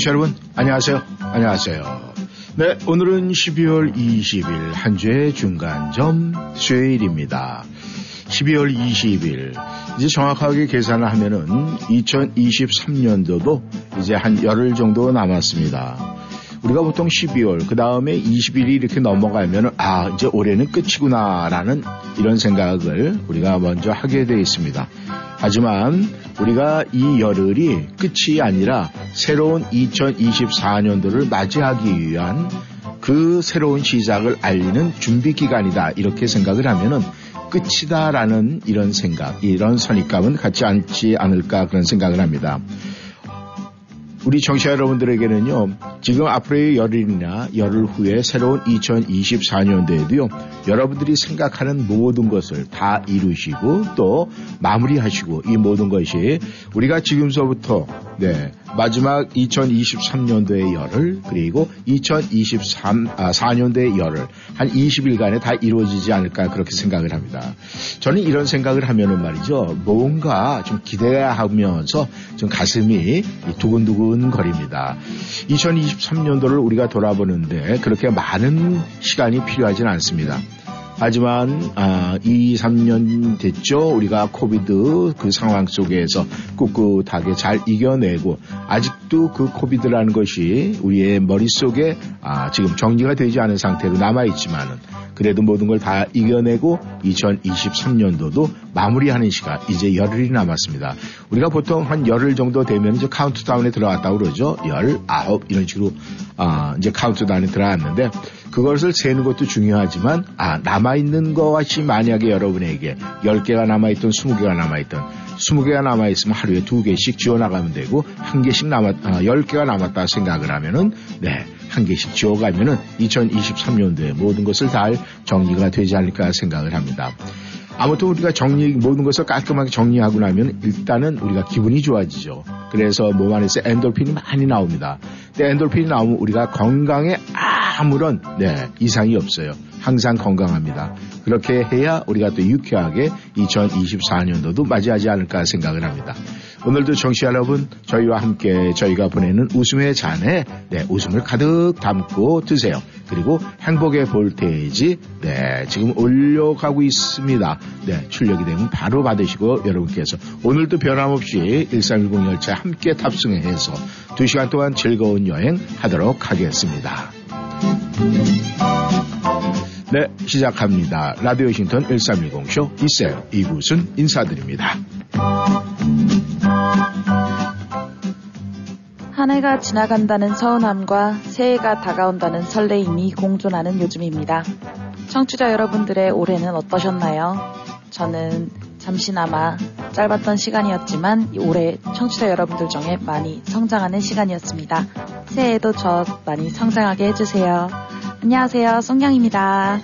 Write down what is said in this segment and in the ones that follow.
청취자 여러분, 안녕하세요. 안녕하세요. 네, 오늘은 12월 20일 한 주의 중간점 수요일입니다. 12월 20일. 이제 정확하게 계산을 하면은 2023년도도 이제 한 열흘 정도 남았습니다. 우리가 보통 12월, 그 다음에 20일이 이렇게 넘어가면, 아, 이제 올해는 끝이구나라는 이런 생각을 우리가 먼저 하게 되어 있습니다. 하지만 우리가 이 열흘이 끝이 아니라 새로운 2024년도를 맞이하기 위한 그 새로운 시작을 알리는 준비 기간이다. 이렇게 생각을 하면은 끝이다라는 이런 생각, 이런 선입감은 갖지 않지 않을까 그런 생각을 합니다. 우리 정치자 여러분들에게는요, 지금 앞으로의 열흘이나 열흘 후에 새로운 2024년도에도요, 여러분들이 생각하는 모든 것을 다 이루시고 또 마무리하시고 이 모든 것이 우리가 지금서부터 네, 마지막 2023년도의 열흘 그리고 2023 아, 4년도의 열흘 한 20일간에 다 이루어지지 않을까 그렇게 생각을 합니다. 저는 이런 생각을 하면은 말이죠. 뭔가 좀 기대하면서 좀 가슴이 두근두근 거립니다. 2023년도를 우리가 돌아보는데 그렇게 많은 시간이 필요하지는 않습니다. 하지만 아, 2, 3년 됐죠. 우리가 COVID 그 상황 속에서 꿋꿋하게 잘 이겨내고 아직도 그 COVID라는 것이 우리의 머릿속에 아, 지금 정리가 되지 않은 상태로 남아 있지만은 그래도 모든 걸 다 이겨내고 2023년도도 마무리하는 시간 이제 열흘이 남았습니다. 우리가 보통 한 열흘 정도 되면 이제 카운트다운에 들어갔다고 그러죠. 열, 아홉 이런 식으로 아, 이제 카운트다운에 들어갔는데 그것을 세는 것도 중요하지만 아 남아 있는 것이 만약에 여러분에게 10개가 남아 있던 20개가 남아 있던 20개가 남아 있으면 하루에 2개씩 지어나가면 되고 한 개씩 남았 아, 10개가 남았다 생각을 하면은 네, 한 개씩 지어가면은 2023년도에 모든 것을 다 정리가 되지 않을까 생각을 합니다. 아무튼 우리가 정리 모든 것을 깔끔하게 정리하고 나면 일단은 우리가 기분이 좋아지죠. 그래서 몸 안에서 엔돌핀이 많이 나옵니다. 근데 엔돌핀이 나오면 우리가 건강에 아무런 네, 이상이 없어요. 항상 건강합니다. 그렇게 해야 우리가 또 유쾌하게 2024년도도 맞이하지 않을까 생각을 합니다. 오늘도 정치 여러분 저희와 함께 저희가 보내는 웃음의 잔에 네, 웃음을 가득 담고 드세요. 그리고 행복의 볼테이지 네, 지금 올려가고 있습니다. 네, 출력이 되면 바로 받으시고 여러분께서 오늘도 변함없이 1310 열차 함께 탑승해서 2시간 동안 즐거운 여행 하도록 하겠습니다. 네, 시작합니다. 라디오 워싱턴 1310쇼 이셀 이곳은 인사드립니다. 한 해가 지나간다는 서운함과 새해가 다가온다는 설레임이 공존하는 요즘입니다. 청취자 여러분들의 올해는 어떠셨나요? 저는 잠시나마 짧았던 시간이었지만 올해 청취자 여러분들 중에 많이 성장하는 시간이었습니다. 새해에도 저 많이 성장하게 해주세요. 안녕하세요. 송영입니다.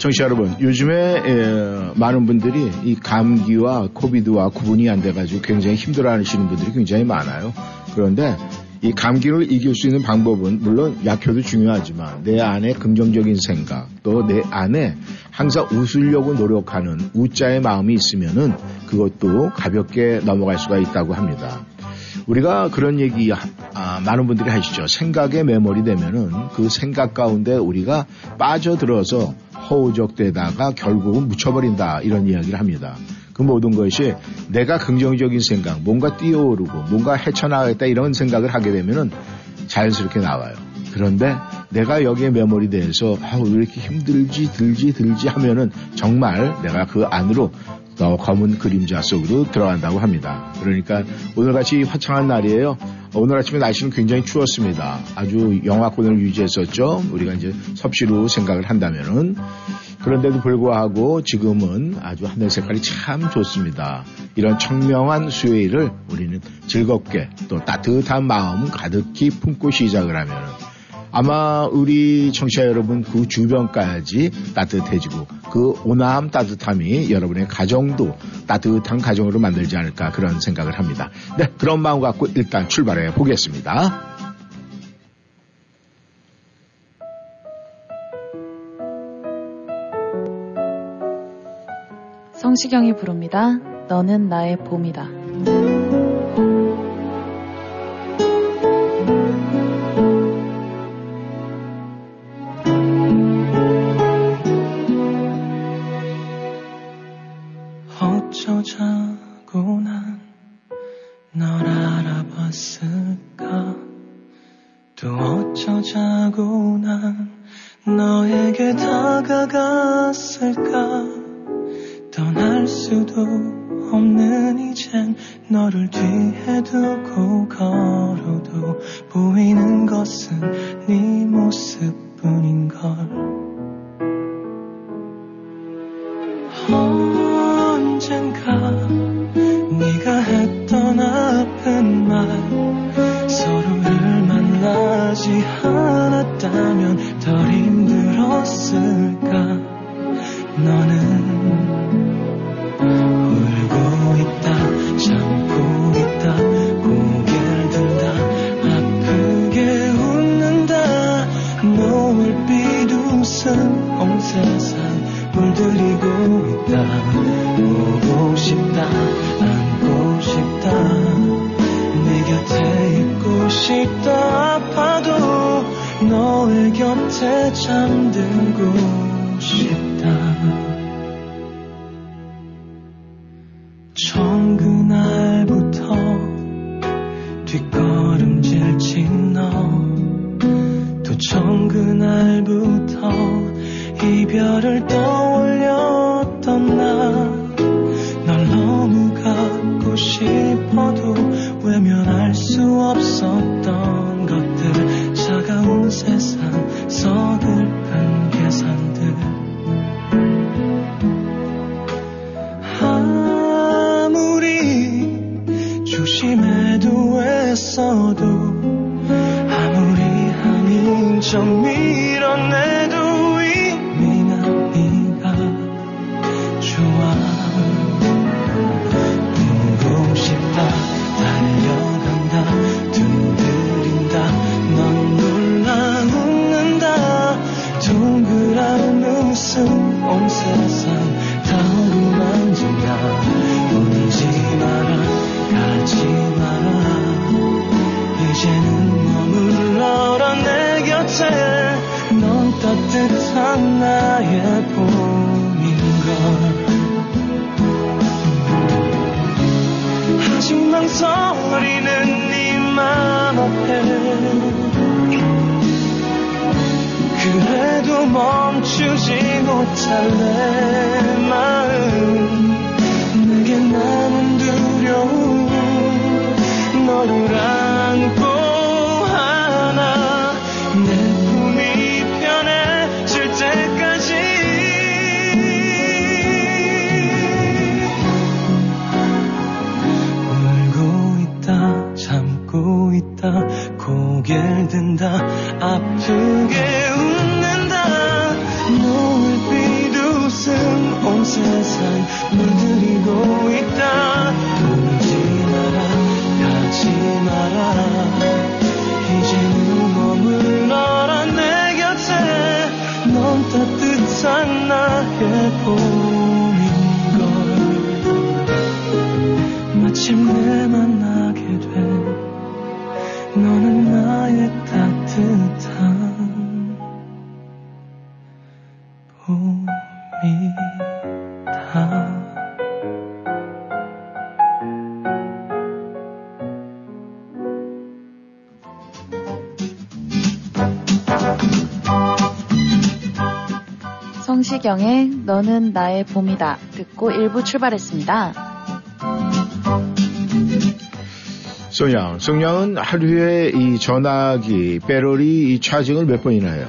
청취자 여러분, 요즘에 에, 많은 분들이 이 감기와 코비드와 구분이 안 돼가지고 굉장히 힘들어하시는 분들이 굉장히 많아요. 그런데 이 감기를 이길 수 있는 방법은 물론 약효도 중요하지만 내 안에 긍정적인 생각 또 내 안에 항상 웃으려고 노력하는 우자의 마음이 있으면은 그것도 가볍게 넘어갈 수가 있다고 합니다. 우리가 그런 얘기 아, 많은 분들이 하시죠. 생각에 매몰이 되면은 그 생각 가운데 우리가 빠져들어서 허우적대다가 결국은 묻혀버린다 이런 이야기를 합니다. 그 모든 것이 내가 긍정적인 생각, 뭔가 뛰어오르고 뭔가 헤쳐나가겠다 이런 생각을 하게 되면은 자연스럽게 나와요. 그런데 내가 여기에 메모리 돼서 아, 왜 이렇게 힘들지 들지 들지 하면은 정말 내가 그 안으로 더 검은 그림자 속으로 들어간다고 합니다. 그러니까 오늘같이 화창한 날이에요. 오늘 아침에 날씨는 굉장히 추웠습니다. 아주 영하권을 유지했었죠. 우리가 이제 섭씨로 생각을 한다면은 그런데도 불구하고 지금은 아주 하늘 색깔이 참 좋습니다. 이런 청명한 수요일을 우리는 즐겁게 또 따뜻한 마음 가득히 품고 시작을 하면은 아마 우리 청취자 여러분 그 주변까지 따뜻해지고 그 온화함 따뜻함이 여러분의 가정도 따뜻한 가정으로 만들지 않을까 그런 생각을 합니다. 네, 그런 마음 갖고 일단 출발해 보겠습니다. 성시경이 부릅니다. 너는 나의 봄이다. 또 어쩌자고 난 너에게 다가갔을까? 떠날 수도 없는 이젠 너를 뒤에 두고 걸어도 보이는 것은 네 모습뿐인걸. 언젠가 성시경의 너는 나의 봄이다 듣고 1부 출발했습니다. 송양, 송양은 하루에 이 전화기, 배럴이 이 차징을 몇 번이나 해요?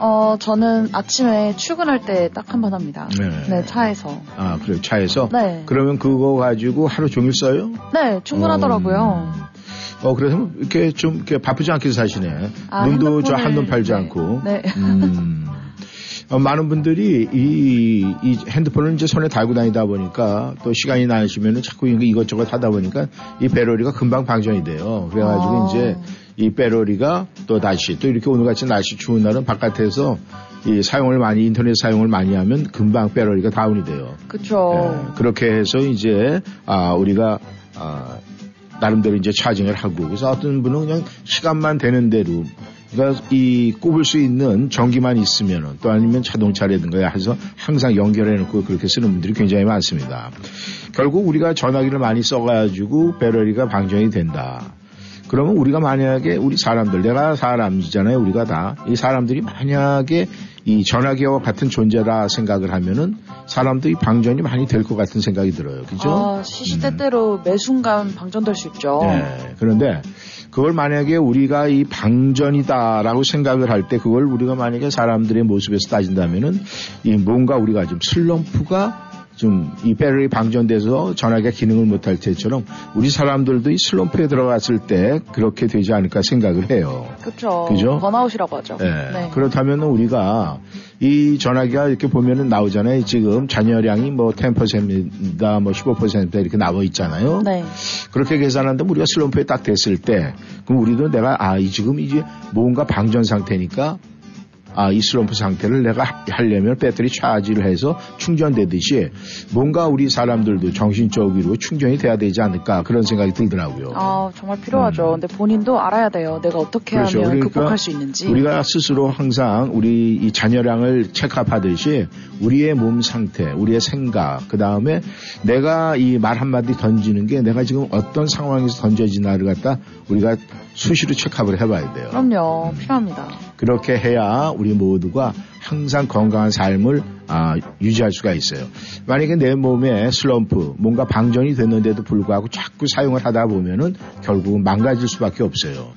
어, 저는 아침에 출근할 때 딱 한 번 합니다. 네. 네, 차에서. 아, 그래요. 차에서? 네. 그러면 그거 가지고 하루 종일 써요? 네, 충분하더라고요. 어, 그래서 이렇게 좀 이렇게 바쁘지 않게 사시네. 아, 눈도 저 한눈 팔지 네. 않고. 네. 음. 어, 많은 분들이 이, 이 핸드폰을 이제 손에 달고 다니다 보니까 또 시간이 나시면은 자꾸 이것저것 하다 보니까 이 배터리가 금방 방전이 돼요. 그래가지고 아. 이제 이 배터리가 또 다시 또 이렇게 오늘같이 날씨 추운 날은 바깥에서 이 사용을 많이 인터넷 사용을 많이 하면 금방 배터리가 다운이 돼요. 그쵸. 예, 그렇게 해서 이제 아 우리가 아 나름대로 이제 차징을 하고 그래서 어떤 분은 그냥 시간만 되는 대로 그러니까 이 꼽을 수 있는 전기만 있으면은 또 아니면 자동차라든가 해서 항상 연결해 놓고 그렇게 쓰는 분들이 굉장히 많습니다. 결국 우리가 전화기를 많이 써가지고 배터리가 방전이 된다. 그러면 우리가 만약에 우리 사람들, 내가 사람이잖아요. 우리가 다. 이 사람들이 만약에 이 전화기와 같은 존재라 생각을 하면은 사람들이 방전이 많이 될 것 같은 생각이 들어요. 그죠? 아, 시시때때로 매 순간 방전될 수 있죠. 네. 그런데 그걸 만약에 우리가 이 방전이다라고 생각을 할 때 그걸 우리가 만약에 사람들의 모습에서 따진다면은 이 뭔가 우리가 좀 슬럼프가 좀 이 배터리 방전돼서 전화기가 기능을 못할 때처럼 우리 사람들도 이 슬럼프에 들어갔을 때 그렇게 되지 않을까 생각을 해요. 그쵸. 그죠? 번아웃이라고 하죠. 네. 그렇다면 우리가 이 전화기가 이렇게 보면은 나오잖아요. 지금 잔여량이 뭐 10%입니다, 뭐 15% 이렇게 나와 있잖아요. 네. 그렇게 계산한다면 우리가 슬럼프에 딱 됐을 때, 그럼 우리도 내가, 아, 이 지금 이제 뭔가 방전 상태니까, 아, 이 슬럼프 상태를 내가 하- 하려면 배터리 차지를 해서 충전되듯이 뭔가 우리 사람들도 정신적으로 충전이 돼야 되지 않을까 그런 생각이 들더라고요. 아, 정말 필요하죠. 근데 본인도 알아야 돼요. 내가 어떻게 음. 그렇죠. 하면 그러니까 극복할 수 있는지. 우리가 스스로 항상 우리 이 잔여량을 체크하듯이 우리의 몸 상태, 우리의 생각, 그 다음에 내가 이 말 한마디 던지는 게 내가 지금 어떤 상황에서 던져지나를 갖다 우리가 수시로 체크업을 해봐야 돼요. 그럼요. 필요합니다. 그렇게 해야 우리 모두가 항상 건강한 삶을 아, 유지할 수가 있어요. 만약에 내 몸에 슬럼프, 뭔가 방전이 됐는데도 불구하고 자꾸 사용을 하다 보면은 결국은 망가질 수밖에 없어요.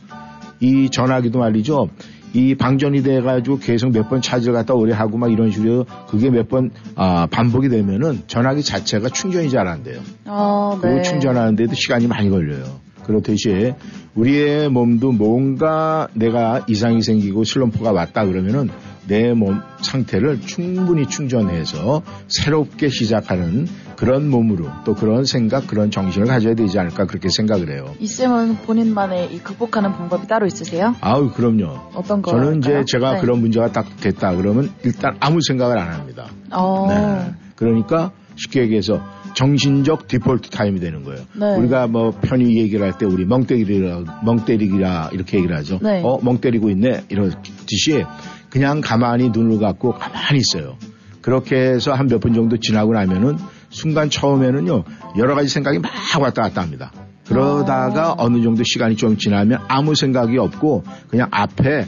이 전화기도 말이죠. 이 방전이 돼가지고 계속 몇번 갖다 오래 하고 막 이런 식으로 그게 몇번 아, 반복이 되면은 전화기 자체가 충전이 잘 안 돼요. 아, 그리고 네. 충전하는데도 시간이 많이 걸려요. 그렇듯이 우리의 몸도 뭔가 내가 이상이 생기고 슬럼프가 왔다 그러면은 내 몸 상태를 충분히 충전해서 새롭게 시작하는 그런 몸으로 또 그런 생각, 그런 정신을 가져야 되지 않을까 그렇게 생각을 해요. 이 쌤은 본인만의 이 극복하는 방법이 따로 있으세요? 아우, 그럼요. 어떤 거? 저는 이제 제가 그런 문제가 딱 됐다 그러면 일단 아무 생각을 안 합니다. 어, 네. 그러니까 쉽게 얘기해서 정신적 디폴트 타임이 되는 거예요. 네. 우리가 뭐 편히 얘기를 할 때 우리 멍때리라, 멍때리기라 이렇게 얘기를 하죠. 네. 어, 멍때리고 있네. 이러듯이 그냥 가만히 눈을 감고 가만히 있어요. 그렇게 해서 한 몇 분 정도 지나고 나면은 순간 처음에는요, 여러 가지 생각이 막 왔다 갔다 합니다. 그러다가 어. 어느 정도 시간이 좀 지나면 아무 생각이 없고 그냥 앞에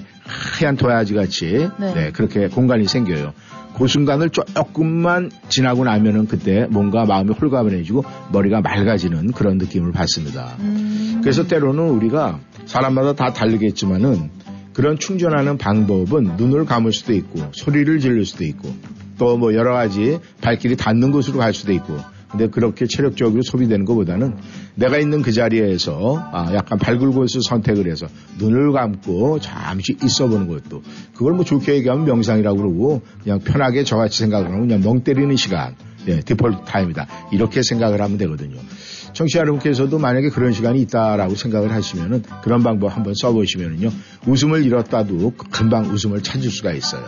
하얀 도야지 같이 네. 네, 그렇게 공간이 생겨요. 그 순간을 조금만 지나고 나면은 그때 뭔가 마음이 홀가분해지고 머리가 맑아지는 그런 느낌을 받습니다. 음, 그래서 때로는 우리가 사람마다 다 다르겠지만은 그런 충전하는 방법은 눈을 감을 수도 있고 소리를 지를 수도 있고 또 뭐 여러 가지 발길이 닿는 곳으로 갈 수도 있고 근데 그렇게 체력적으로 소비되는 것보다는 내가 있는 그 자리에서 아, 약간 밝을 곳을 선택을 해서 눈을 감고 잠시 있어 보는 것도 그걸 뭐 좋게 얘기하면 명상이라고 그러고 그냥 편하게 저같이 생각을 하면 그냥 멍 때리는 시간 예, 디폴트 타임이다 이렇게 생각을 하면 되거든요. 청취자 여러분께서도 만약에 그런 시간이 있다라고 생각을 하시면은 그런 방법 한번 써보시면은요 웃음을 잃었다도 금방 웃음을 찾을 수가 있어요.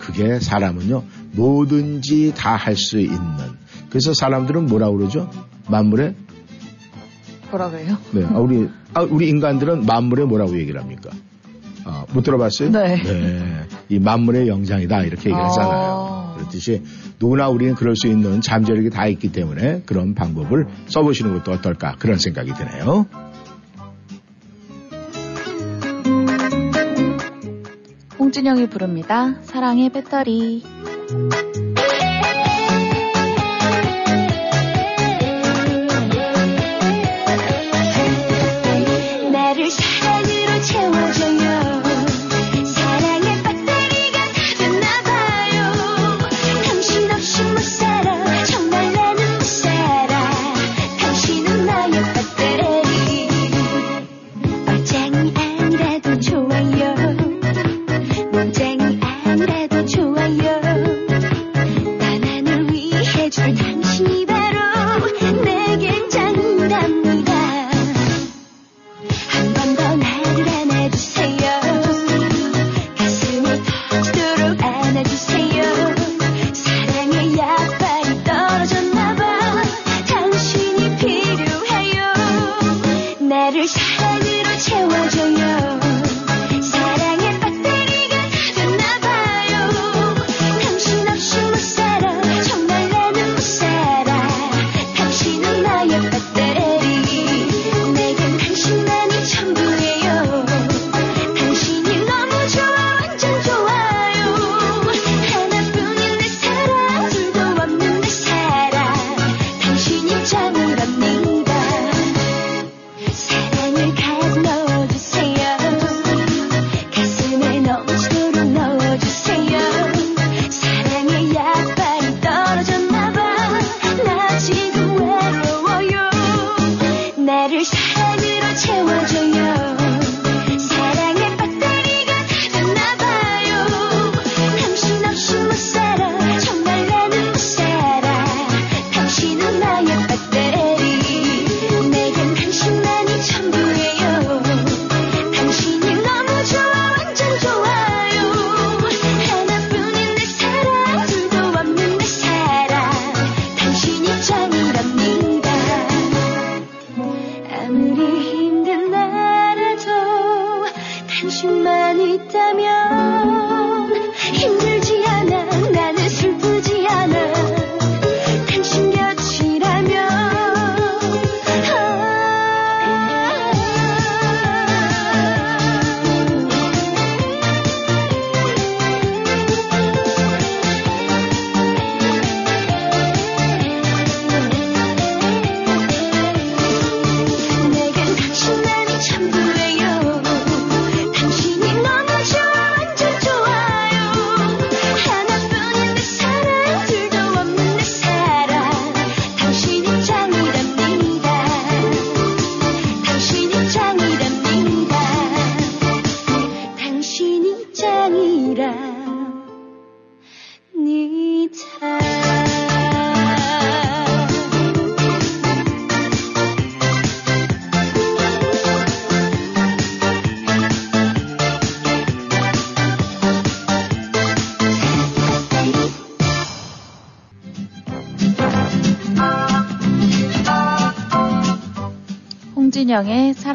그게 사람은요 뭐든지 다 할 수 있는 그래서 사람들은 뭐라 그러죠 만물의 뭐라 그래요? 네 아, 우리 아, 우리 인간들은 만물의 뭐라고 얘기를 합니까? 아, 못 들어봤어요? 네. 이 만물의 영장이다 이렇게 얘기를 하잖아요. 아. 그렇듯이 누구나 우리는 그럴 수 있는 잠재력이 다 있기 때문에 그런 방법을 써보시는 것도 어떨까 그런 생각이 드네요. 홍진영이 부릅니다. 사랑의 배터리.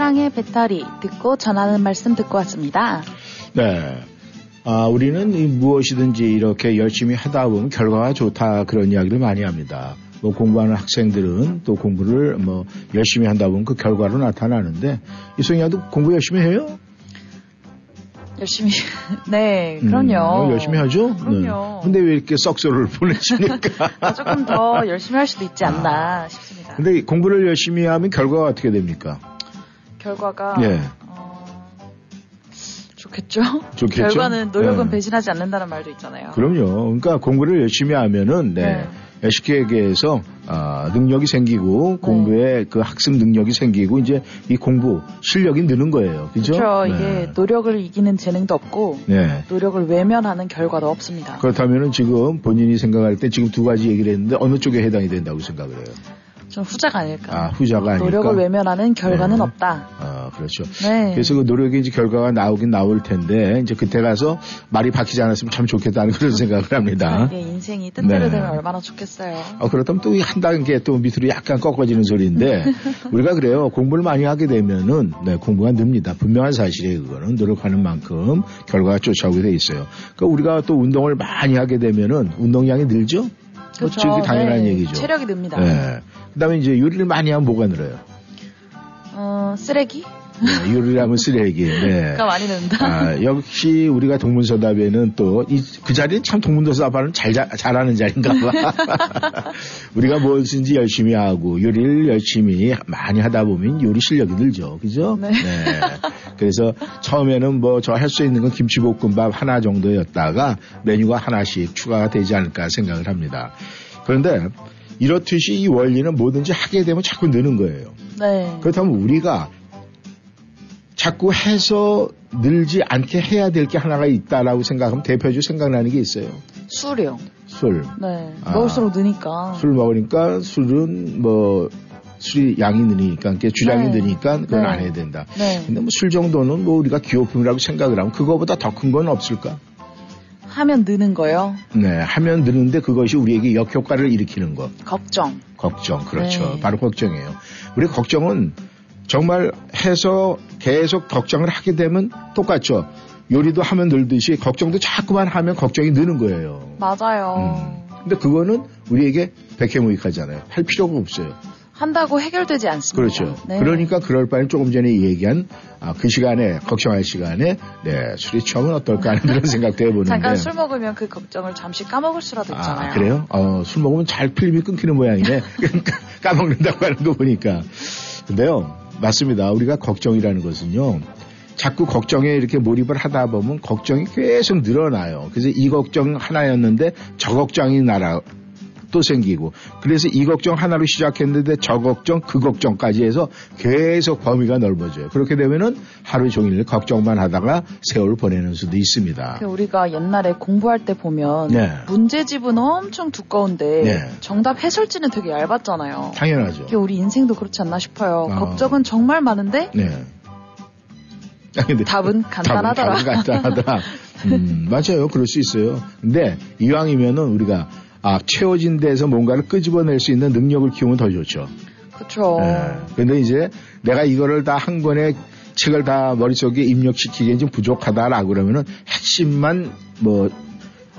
사랑의 배터리 듣고 전하는 말씀 듣고 왔습니다. 네. 아, 우리는 무엇이든지 이렇게 열심히 하다 보면 결과가 좋다 그런 이야기를 많이 합니다. 뭐 공부하는 학생들은 또 공부를 뭐 열심히 한다 보면 그 결과로 나타나는데 이송이야도 공부 열심히 해요? 열심히 네 그럼요 음, 열심히 하죠. 그럼요. 네. 근데 왜 이렇게 썩소를 보내십니까? 조금 더 열심히 할 수도 있지 않나 아. 싶습니다. 근데 공부를 열심히 하면 결과가 어떻게 됩니까? 결과가 예. 어, 좋겠죠? 좋겠죠. 결과는 노력은 네. 배신하지 않는다는 말도 있잖아요. 그럼요. 그러니까 공부를 열심히 하면은 네. 네. 쉽게 얘기해서 아, 능력이 생기고 공부에 그 학습 능력이 생기고 이제 이 공부 실력이 느는 거예요. 그죠? 그렇죠. 네. 이게 노력을 이기는 재능도 없고 네. 노력을 외면하는 결과도 없습니다. 그렇다면은 지금 본인이 생각할 때 지금 두 가지 얘기를 했는데 어느 쪽에 해당이 된다고 생각을 해요? 좀 후자가 아닐까. 아, 후자가 아닐까? 노력을 외면하는 결과는 네. 없다. 아, 그렇죠. 네. 그래서 그 노력이 이제 결과가 나오긴 나올 텐데 이제 그때 가서 말이 바뀌지 않았으면 참 좋겠다는 그런 생각을 합니다. 이게 인생이 뜻대로 네. 되면 얼마나 좋겠어요. 어, 그렇다면 또 한 단계 또 밑으로 약간 꺾어지는 소리인데 우리가 그래요. 공부를 많이 하게 되면은 네, 공부가 늡니다. 분명한 사실이에요. 그거는 노력하는 만큼 결과가 쫓아오게 돼 있어요. 그러니까 우리가 또 운동을 많이 하게 되면은 운동량이 늘죠. 그렇죠. 그게 당연한 네. 얘기죠. 체력이 늡니다. 네. 그다음에 이제 요리를 많이 하면 뭐가 늘어요? 어, 쓰레기? 네, 요리라면 쓰레기. 네. 가 많이 는다. 아, 역시 우리가 동문서답에는 또 그 자리는 참 동문서답하는 잘 잘하는 자리인가 봐. 우리가 무엇인지 열심히 하고 요리를 열심히 많이 하다 보면 요리 실력이 늘죠. 그죠? 네. 그래서 처음에는 뭐 저 할 수 있는 건 김치볶음밥 하나 정도였다가 메뉴가 하나씩 추가가 되지 않을까 생각을 합니다. 그런데 이렇듯이 이 원리는 뭐든지 하게 되면 자꾸 느는 거예요. 네. 그렇다면 우리가 자꾸 해서 늘지 않게 해야 될 게 하나가 있다라고 생각하면 대표적으로 생각나는 게 있어요. 술이요. 술. 네. 아. 먹을수록 느니까. 술 먹으니까 술은 뭐 술이 양이 느니까 그러니까 주량이 네. 느니까 그건 네. 안 해야 된다. 네. 근데 뭐 술 정도는 뭐 우리가 기호품이라고 생각을 하면 그거보다 더 큰 건 없을까? 하면 느는 거요. 네, 하면 느는데 그것이 우리에게 역효과를 일으키는 것. 걱정. 걱정, 그렇죠. 네. 바로 걱정이에요. 우리 걱정은 정말 해서 계속 걱정을 하게 되면 똑같죠. 요리도 하면 늘듯이 걱정도 자꾸만 하면 걱정이 느는 거예요. 맞아요. 음. 근데 그거는 우리에게 백해무익하잖아요. 할 필요가 없어요. 한다고 해결되지 않습니다. 그렇죠. 네. 그러니까 그럴 바엔 조금 전에 얘기한 아, 그 시간에 걱정할 시간에 네, 술이 취하면 어떨까 하는 그런 생각도 해보는데. 잠깐 술 먹으면 그 걱정을 잠시 까먹을 수라도 있잖아요. 아, 그래요? 어, 술 먹으면 잘 필름이 끊기는 모양이네. 그러니까 까먹는다고 하는 거 보니까. 근데요, 맞습니다. 우리가 걱정이라는 것은요, 자꾸 걱정에 이렇게 몰입을 하다 보면 걱정이 계속 늘어나요. 그래서 이 걱정 하나였는데 저 걱정이 나라 또 생기고 그래서 이 걱정 하나로 시작했는데 저 걱정 그 걱정까지 해서 계속 범위가 넓어져요. 그렇게 되면은 하루 종일 걱정만 하다가 세월 보내는 수도 있습니다. 그 우리가 옛날에 공부할 때 보면 네. 문제집은 엄청 두꺼운데 네. 정답 해설지는 되게 얇았잖아요. 당연하죠. 그게 우리 인생도 그렇지 않나 싶어요. 아. 걱정은 정말 많은데 네. 아, 근데 답은 간단하더라. 답은, 간단하더라. 음, 맞아요. 그럴 수 있어요. 근데 이왕이면은 우리가 아, 채워진 데서 뭔가를 끄집어낼 수 있는 능력을 키우면 더 좋죠. 그렇죠. 예. 근데 이제 내가 이거를 다 한 권에 책을 다 머릿속에 입력시키기엔 좀 부족하다라고 그러면은 핵심만 뭐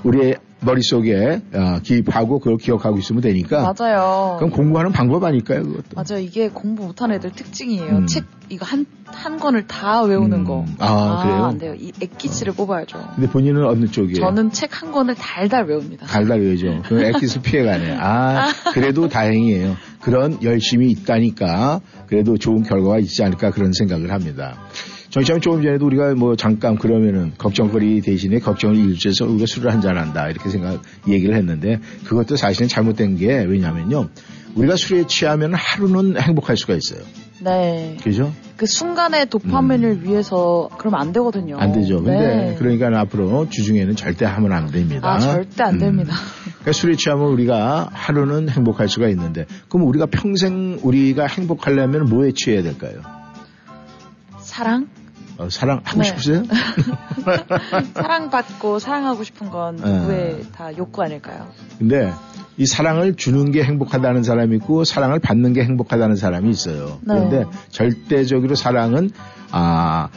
우리의 머릿속에 어, 기입하고 그걸 기억하고 있으면 되니까 맞아요. 그럼 공부하는 방법 아닐까요, 그것도? 맞아요. 이게 공부 못하는 애들 특징이에요. 음. 책 이거 한, 한 권을 다 외우는 음. 거. 아, 그래요? 안 돼요. 이 액기스를 뽑아야죠. 근데 본인은 어느 쪽이에요? 저는 책 한 권을 달달 외웁니다. 달달 외죠. 그 엑기스 피해가네. 아, 그래도 다행이에요. 그런 열심이 있다니까 그래도 좋은 결과가 있지 않을까 그런 생각을 합니다. 정치하면 조금 전에도 우리가 뭐 잠깐 그러면은 걱정거리 대신에 걱정을 일주해서 우리가 술을 한잔 한다 이렇게 생각 얘기를 했는데 그것도 사실은 잘못된 게 왜냐면요. 우리가 술에 취하면 하루는 행복할 수가 있어요. 네. 그죠? 그 순간의 도파민을 위해서 그러면 안 되거든요. 안 되죠. 근데 네. 그러니까 앞으로 주중에는 절대 하면 안 됩니다. 아, 절대 안 음. 됩니다. 그러니까 술에 취하면 우리가 하루는 행복할 수가 있는데 그럼 우리가 평생 우리가 행복하려면 뭐에 취해야 될까요? 사랑? 어, 사랑하고 네. 싶으세요? 사랑받고 사랑하고 싶은 건 네. 누구의 다 욕구 아닐까요? 근데 이 사랑을 주는 게 행복하다는 사람이 있고 사랑을 받는 게 행복하다는 사람이 있어요. 네. 그런데 절대적으로 사랑은 아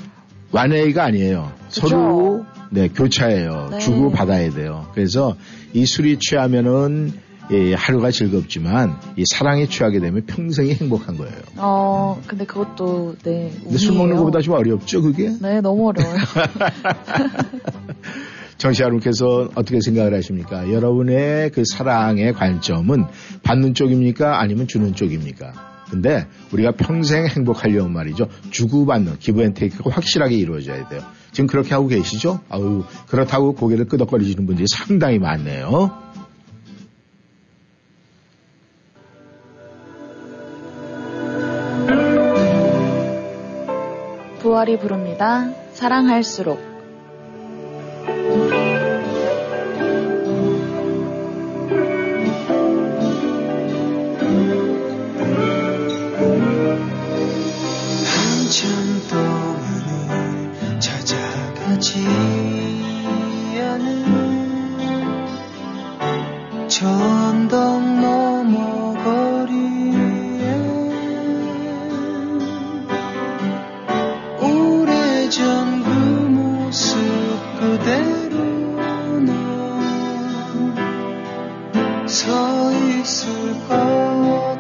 완회가 아니에요. 그쵸. 서로 네 교차해요. 네. 주고 받아야 돼요. 그래서 이 술이 취하면은 예, 하루가 즐겁지만 이 사랑에 취하게 되면 평생이 행복한 거예요. 어, 근데 그것도, 네. 근데 술 먹는. 것보다 좀 어렵죠, 그게? 네, 너무 어려워요. 정씨 여러분께서 어떻게 생각을 하십니까? 여러분의 그 사랑의 관점은 받는 쪽입니까? 아니면 주는 쪽입니까? 근데 우리가 평생 행복하려면 말이죠. 주고받는 기브앤테이크가 확실하게 이루어져야 돼요. 지금 그렇게 하고 계시죠? 아유, 그렇다고 고개를 끄덕거리시는 분들이 상당히 많네요. 부활이 부릅니다. 사랑할수록. 너 오래전 그 모습 그대로 넌서 있을 것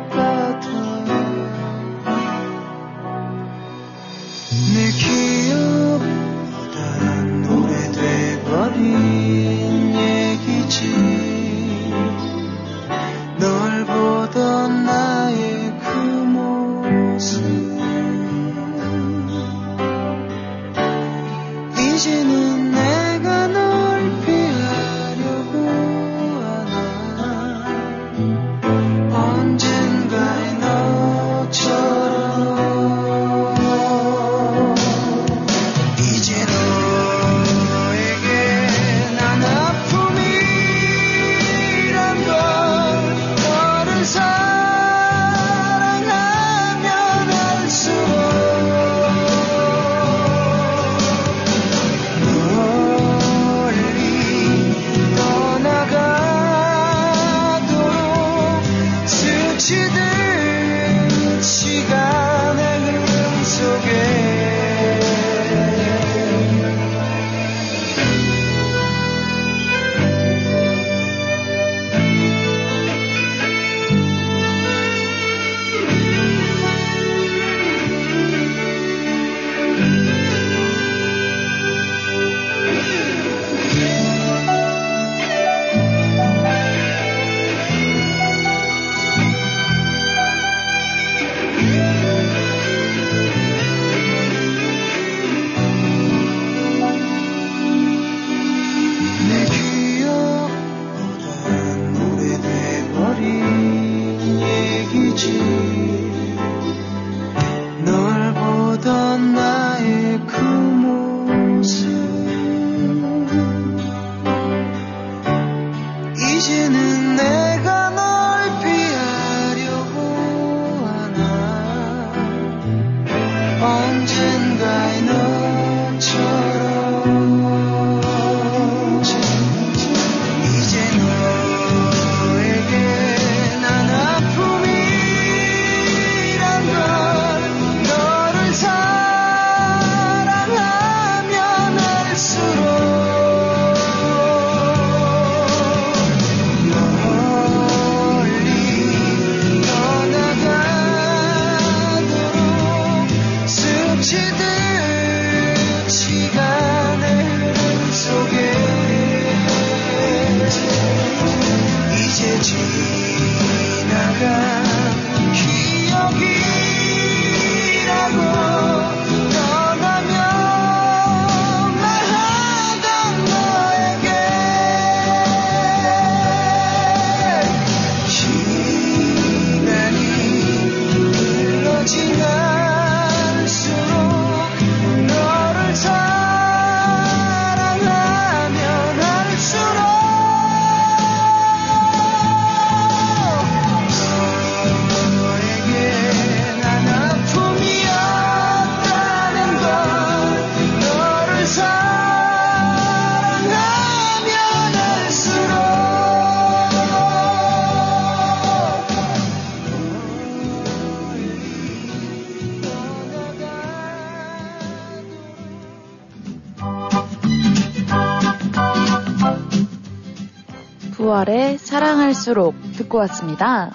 사랑할수록 듣고 왔습니다.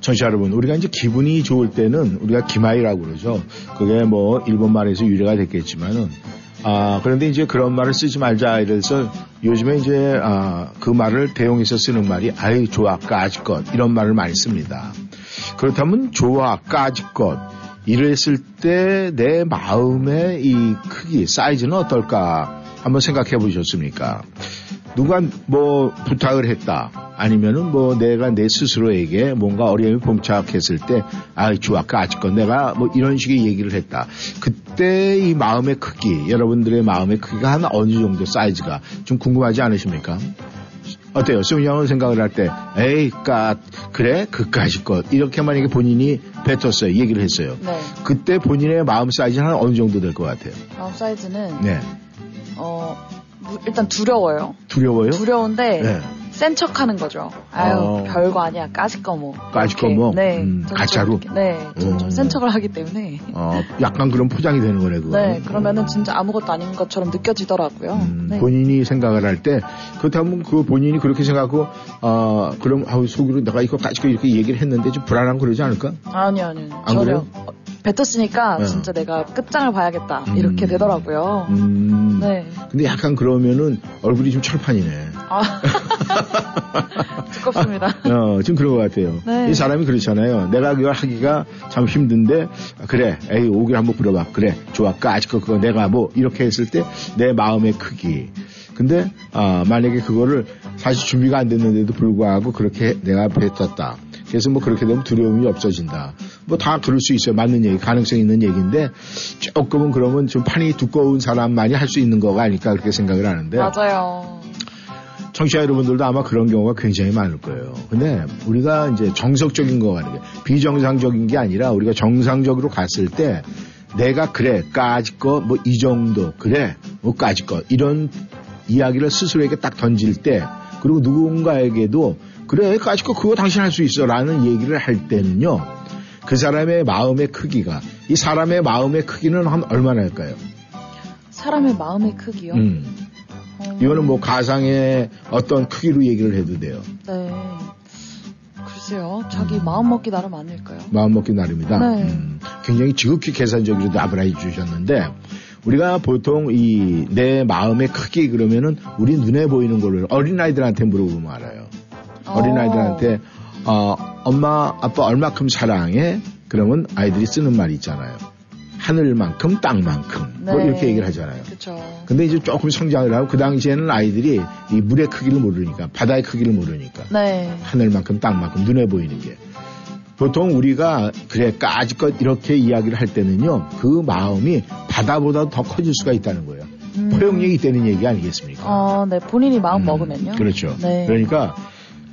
청취자 여러분, 우리가 이제 기분이 좋을 때는 우리가 기마이라고 그러죠. 그게 뭐 일본 말에서 유래가 됐겠지만은 아 그런데 이제 그런 말을 쓰지 말자 이래서 요즘에 이제 아, 그 말을 대용해서 쓰는 말이 아이 좋아 까짓것 이런 말을 많이 씁니다. 그렇다면 좋아 까짓것 이랬을 때 내 마음의 이 크기 사이즈는 어떨까 한번 생각해 보셨습니까? 누가 뭐 부탁을 했다 아니면은 뭐 내가 내 스스로에게 뭔가 어려움이 봉착했을 때 아이 좋아 까짓것 내가 뭐 이런 식의 얘기를 했다. 그때 이 마음의 크기 여러분들의 마음의 크기가 한 어느 정도 사이즈가 좀 궁금하지 않으십니까? 어때요? 형은 생각을 할 때 에이 까 그래? 그까짓 것. 이렇게 만약에 본인이 뱉었어요. 얘기를 했어요. 네. 그때 본인의 마음 사이즈는 한 어느 정도 될 것 같아요? 마음 사이즈는? 네. 어 무- 일단 두려워요. 두려워요? 두려운데 네. 센 척하는 거죠. 아유 어. 별거 아니야 까짓 거 뭐. 까짓 거 이렇게. 뭐? 네. 음, 가짜로? 네. 음. 좀센 척을 하기 때문에. 어, 약간 그런 포장이 되는 거네, 그거. 네. 그러면은 진짜 아무것도 아닌 것처럼 느껴지더라고요. 음, 네. 본인이 생각을 할 때, 그렇다면 그 본인이 그렇게 생각하고, 어, 그럼, 아우, 속으로 내가 이거까지 이렇게 얘기를 했는데 좀 불안하고 그러지 않을까? 아니요, 아니요. 안 전혀. 그래요? 어, 뱉었으니까 네. 진짜 내가 끝장을 봐야겠다. 음. 이렇게 되더라고요. 음. 네. 근데 약간 그러면은 얼굴이 좀 철판이네. 아. 두껍습니다. 어, 좀 그런 것 같아요. 네. 이 사람이 그렇잖아요. 내가 그걸 하기가 참 힘든데, 아, 그래, 에이, 오길 한번 부려봐. 그래, 좋아, 까짓 거 그거 내가 뭐, 이렇게 했을 때 내 마음의 크기. 근데, 아, 만약에 그거를 사실 준비가 안 됐는데도 불구하고 그렇게 내가 뱉었다. 그래서 뭐 그렇게 되면 두려움이 없어진다. 뭐 다 그럴 수 있어요. 맞는 얘기, 가능성 있는 얘기인데, 조금은 그러면 좀 판이 두꺼운 사람만이 할 수 있는 거가 아닐까 그렇게 생각을 하는데. 맞아요. 청취자 여러분들도 아마 그런 경우가 굉장히 많을 거예요. 근데 우리가 이제 정석적인 거 가는 게 비정상적인 게 아니라 우리가 정상적으로 갔을 때 내가 그래 까짓 거 뭐 이 정도 그래 뭐 까짓 거 이런 이야기를 스스로에게 딱 던질 때 그리고 누군가에게도 그래 까짓 거 그거 당신 할 수 있어 라는 얘기를 할 때는요 그 사람의 마음의 크기가 이 사람의 마음의 크기는 한 얼마나 할까요? 사람의 마음의 크기요. 음. 어, 이거는 뭐 가상의 어떤 크기로 얘기를 해도 돼요. 네. 글쎄요. 자기 마음 먹기 나름 아닐까요? 마음먹기 나름이다. 네. 음, 굉장히 지극히 계산적으로 답을 해주셨는데 우리가 보통 이 내 마음의 크기 그러면은 우리 눈에 보이는 걸로 어린아이들한테 물어보면 알아요. 어린아이들한테 어, 엄마 아빠 얼마큼 사랑해? 그러면 아이들이 쓰는 말이 있잖아요. 하늘만큼 땅만큼 뭐 네. 이렇게 얘기를 하잖아요. 그렇죠. 근데 이제 조금 성장을 하고 그 당시에는 아이들이 이 물의 크기를 모르니까 바다의 크기를 모르니까 네. 하늘만큼 땅만큼 눈에 보이는 게 보통 우리가 그래 까짓것 이렇게 이야기를 할 때는요 그 마음이 바다보다 더 커질 수가 있다는 거예요 음. 포용력이 있다는 얘기 아니겠습니까? 어, 네. 본인이 마음 음, 먹으면요. 그렇죠. 네. 그러니까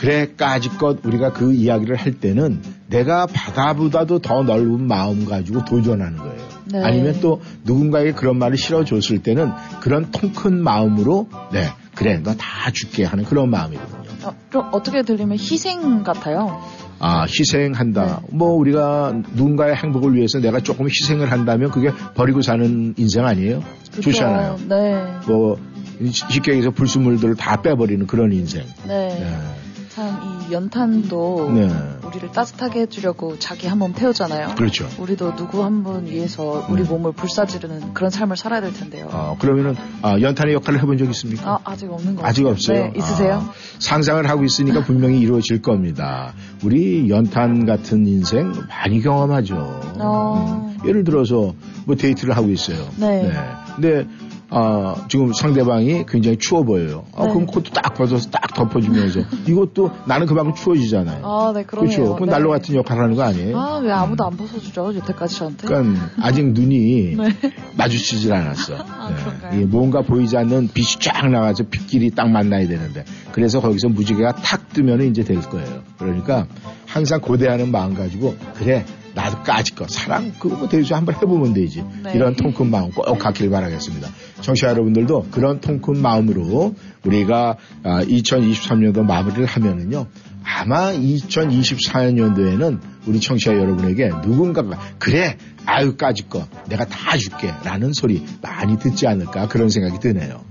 그래 까짓것 우리가 그 이야기를 할 때는 내가 바다보다도 더 넓은 마음 가지고 도전하는 거예요. 네. 아니면 또 누군가에게 그런 말을 실어줬을 때는 그런 통 큰 마음으로 네 그래 너 다 줄게 하는 그런 마음이거든요. 어, 좀 어떻게 들리면 희생 같아요. 아, 희생한다. 뭐, 우리가 누군가의 행복을 위해서 내가 조금 희생을 한다면 그게 버리고 사는 인생 아니에요? 그렇죠. 좋잖아요. 네. 뭐, 쉽게 얘기해서 불순물들을 다 빼버리는 그런 인생. 네. 예. 참 이 연탄도 네. 우리를 따뜻하게 해주려고 자기 한 몸 태우잖아요. 그렇죠. 우리도 누구 한 분 위해서 우리 음. 몸을 불사지르는 그런 삶을 살아야 될 텐데요. 어, 그러면은 아, 연탄의 역할을 해본 적 있습니까? 아, 아직 없는 거 아직. 없어요. 네, 있으세요? 아, 상상을 하고 있으니까 분명히 이루어질 겁니다. 우리 연탄 같은 인생 많이 경험하죠. 어. 예를 들어서 뭐 데이트를 하고 있어요. 네. 근데 아, 지금 상대방이 굉장히 추워 보여요. 아, 네. 그럼 코트 딱 벗어서 딱 덮어주면서 이것도 나는 그만큼 추워지잖아요. 아, 네, 그러네요. 그렇죠. 그건 네. 난로 같은 역할을 하는 거 아니에요? 아, 왜 아무도 안 벗어주죠? 여태까지 저한테? 그러니까 아직 눈이 네. 마주치질 않았어. 아, 네. 뭔가 보이지 않는 빛이 쫙 나가서 빛길이 딱 만나야 되는데 그래서 거기서 무지개가 탁 뜨면 이제 될 거예요. 그러니까 항상 고대하는 마음 가지고 그래 나도 까짓 거 사랑 그거 뭐 대수 한번 해보면 되지. 네. 이런 통큰 마음 꼭 갖길 바라겠습니다. 청취자 여러분들도 그런 통큰 마음으로 우리가 2023년도 마무리를 하면은요. 아마 2024년도에는 우리 청취자 여러분에게 누군가가 그래 아유 까짓 거 내가 다 줄게 라는 소리 많이 듣지 않을까 그런 생각이 드네요.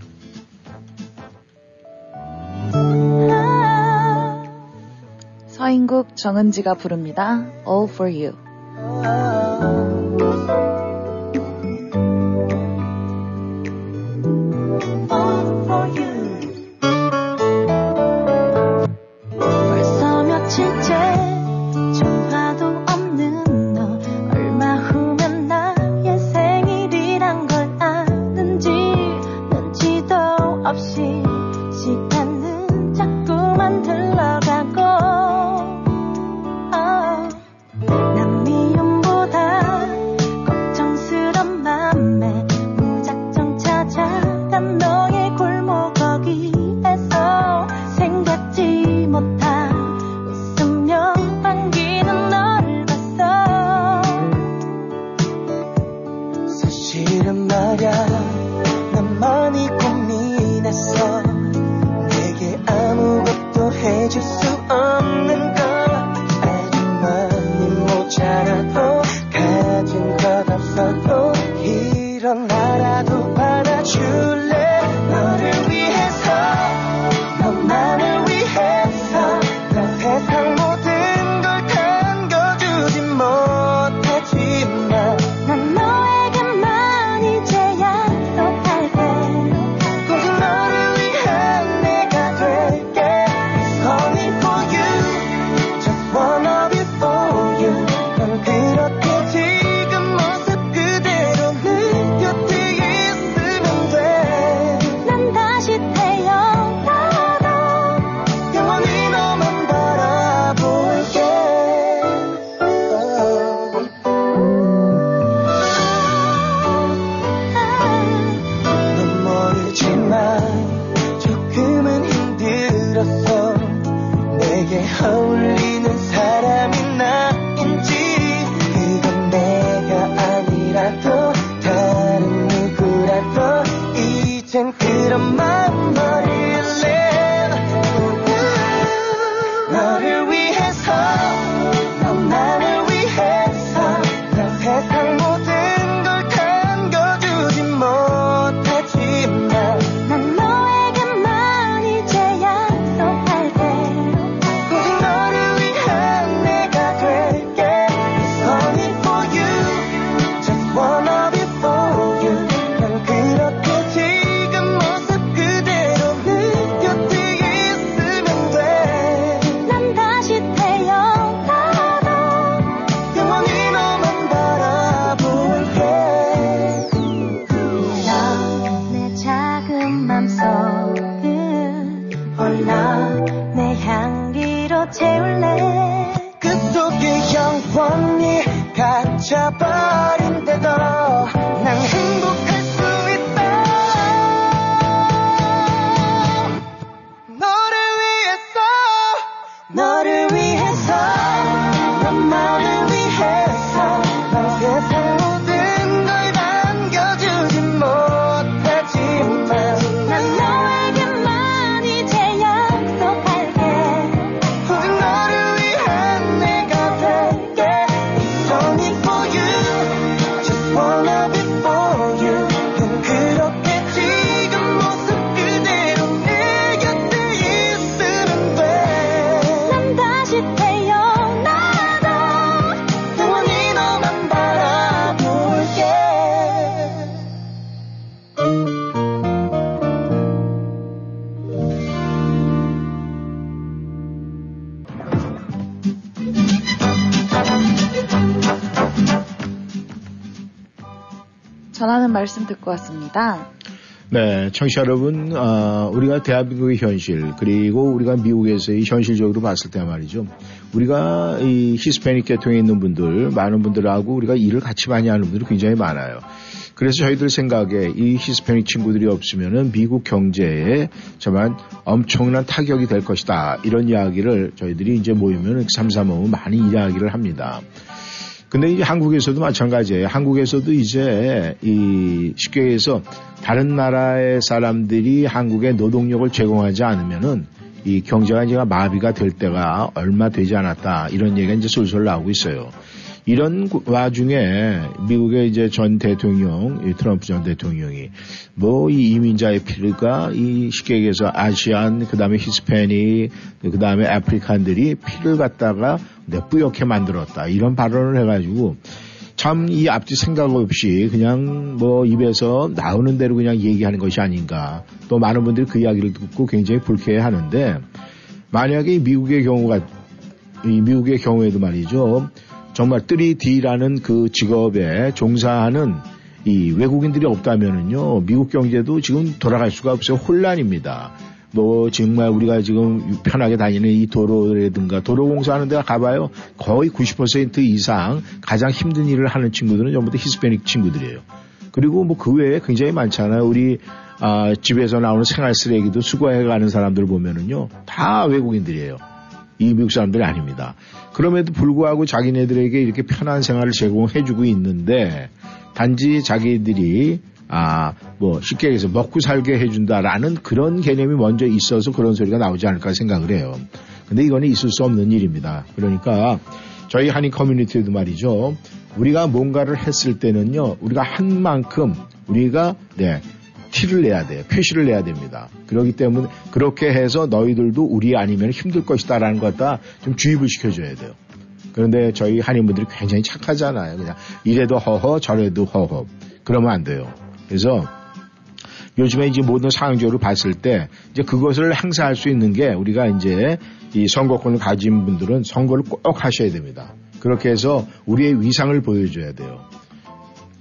서인국 정은지가 부릅니다. All for you. 벌써 듣고 왔습니다. 네, 청취자 여러분, 어, 우리가 대한민국의 현실, 그리고 우리가 미국에서의 현실적으로 봤을 때 말이죠. 우리가 이 히스패닉 계통에 있는 분들, 많은 분들하고 우리가 일을 같이 많이 하는 분들이 굉장히 많아요. 그래서 저희들 생각에 이 히스패닉 친구들이 없으면은 미국 경제에 정말 엄청난 타격이 될 것이다. 이런 이야기를 저희들이 이제 모이면 삼삼오오 많이 이야기를 합니다. 근데 이제 한국에서도 마찬가지예요. 한국에서도 이제 이 쉽게 해서 다른 나라의 사람들이 한국에 노동력을 제공하지 않으면은 이 경제가 이제 마비가 될 때가 얼마 되지 않았다. 이런 얘기가 이제 솔솔 나오고 있어요. 이런 구- 와중에 미국의 이제 전 대통령, 이 트럼프 전 대통령이 뭐 이 이민자의 피가 이 쉽게 얘기해서 아시안, 그 다음에 히스패닉, 그 다음에 아프리칸들이 피를 갖다가 내 뿌옇게 만들었다. 이런 발언을 해가지고 참 이 앞뒤 생각 없이 그냥 뭐 입에서 나오는 대로 그냥 얘기하는 것이 아닌가. 또 많은 분들이 그 이야기를 듣고 굉장히 불쾌해 하는데 만약에 이 미국의 경우가 이 미국의 경우에도 말이죠. 정말 3D라는 그 직업에 종사하는 이 외국인들이 없다면은요, 미국 경제도 지금 돌아갈 수가 없어요. 혼란입니다. 뭐 정말 우리가 지금 편하게 다니는 이 도로라든가 도로 공사하는 데가 가봐요. 거의 90% 이상 가장 힘든 일을 하는 친구들은 전부 다 히스패닉 친구들이에요. 그리고 뭐 그 외에 굉장히 많잖아요. 우리 아, 집에서 나오는 생활 쓰레기도 수거해 가는 사람들 보면은요, 다 외국인들이에요. 이 미국 사람들이 아닙니다. 그럼에도 불구하고 자기네들에게 이렇게 편한 생활을 제공해주고 있는데 단지 자기들이 아, 뭐 쉽게 얘기해서 먹고 살게 해준다라는 그런 개념이 먼저 있어서 그런 소리가 나오지 않을까 생각을 해요. 근데 이거는 있을 수 없는 일입니다. 그러니까 저희 한인 커뮤니티도 말이죠. 우리가 뭔가를 했을 때는요, 우리가 한 만큼 우리가 네, 티를 내야 돼요. 표시를 내야 됩니다. 그렇기 때문에 그렇게 해서 너희들도 우리 아니면 힘들 것이다라는 것 갖다 좀 주입을 시켜줘야 돼요. 그런데 저희 한인분들이 굉장히 착하잖아요. 그냥 이래도 허허 저래도 허허 그러면 안 돼요. 그래서 요즘에 이제 모든 상황적으로 봤을 때 이제 그것을 행사할 수 있는 게 우리가 이제 이 선거권을 가진 분들은 선거를 꼭 하셔야 됩니다. 그렇게 해서 우리의 위상을 보여줘야 돼요.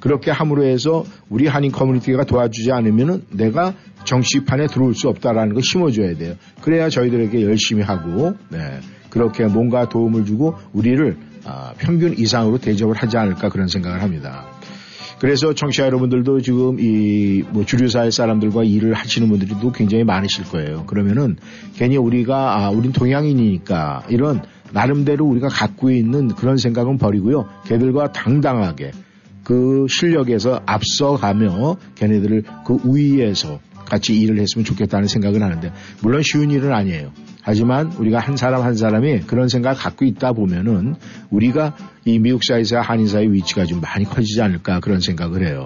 그렇게 함으로 해서 우리 한인 커뮤니티가 도와주지 않으면은 내가 정치판에 들어올 수 없다라는 걸 심어줘야 돼요. 그래야 저희들에게 열심히 하고, 네. 그렇게 뭔가 도움을 주고 우리를 아, 평균 이상으로 대접을 하지 않을까 그런 생각을 합니다. 그래서 청취자 여러분들도 지금 이 뭐 주류사회 사람들과 일을 하시는 분들도 굉장히 많으실 거예요. 그러면은 괜히 우리가 아, 우린 동양인이니까 이런 나름대로 우리가 갖고 있는 그런 생각은 버리고요. 걔들과 당당하게 그 실력에서 앞서가며 걔네들을 그 우위에서 같이 일을 했으면 좋겠다는 생각을 하는데 물론 쉬운 일은 아니에요. 하지만 우리가 한 사람 한 사람이 그런 생각을 갖고 있다 보면은 우리가 이 미국 사회에서 한인 사회의 위치가 좀 많이 커지지 않을까 그런 생각을 해요.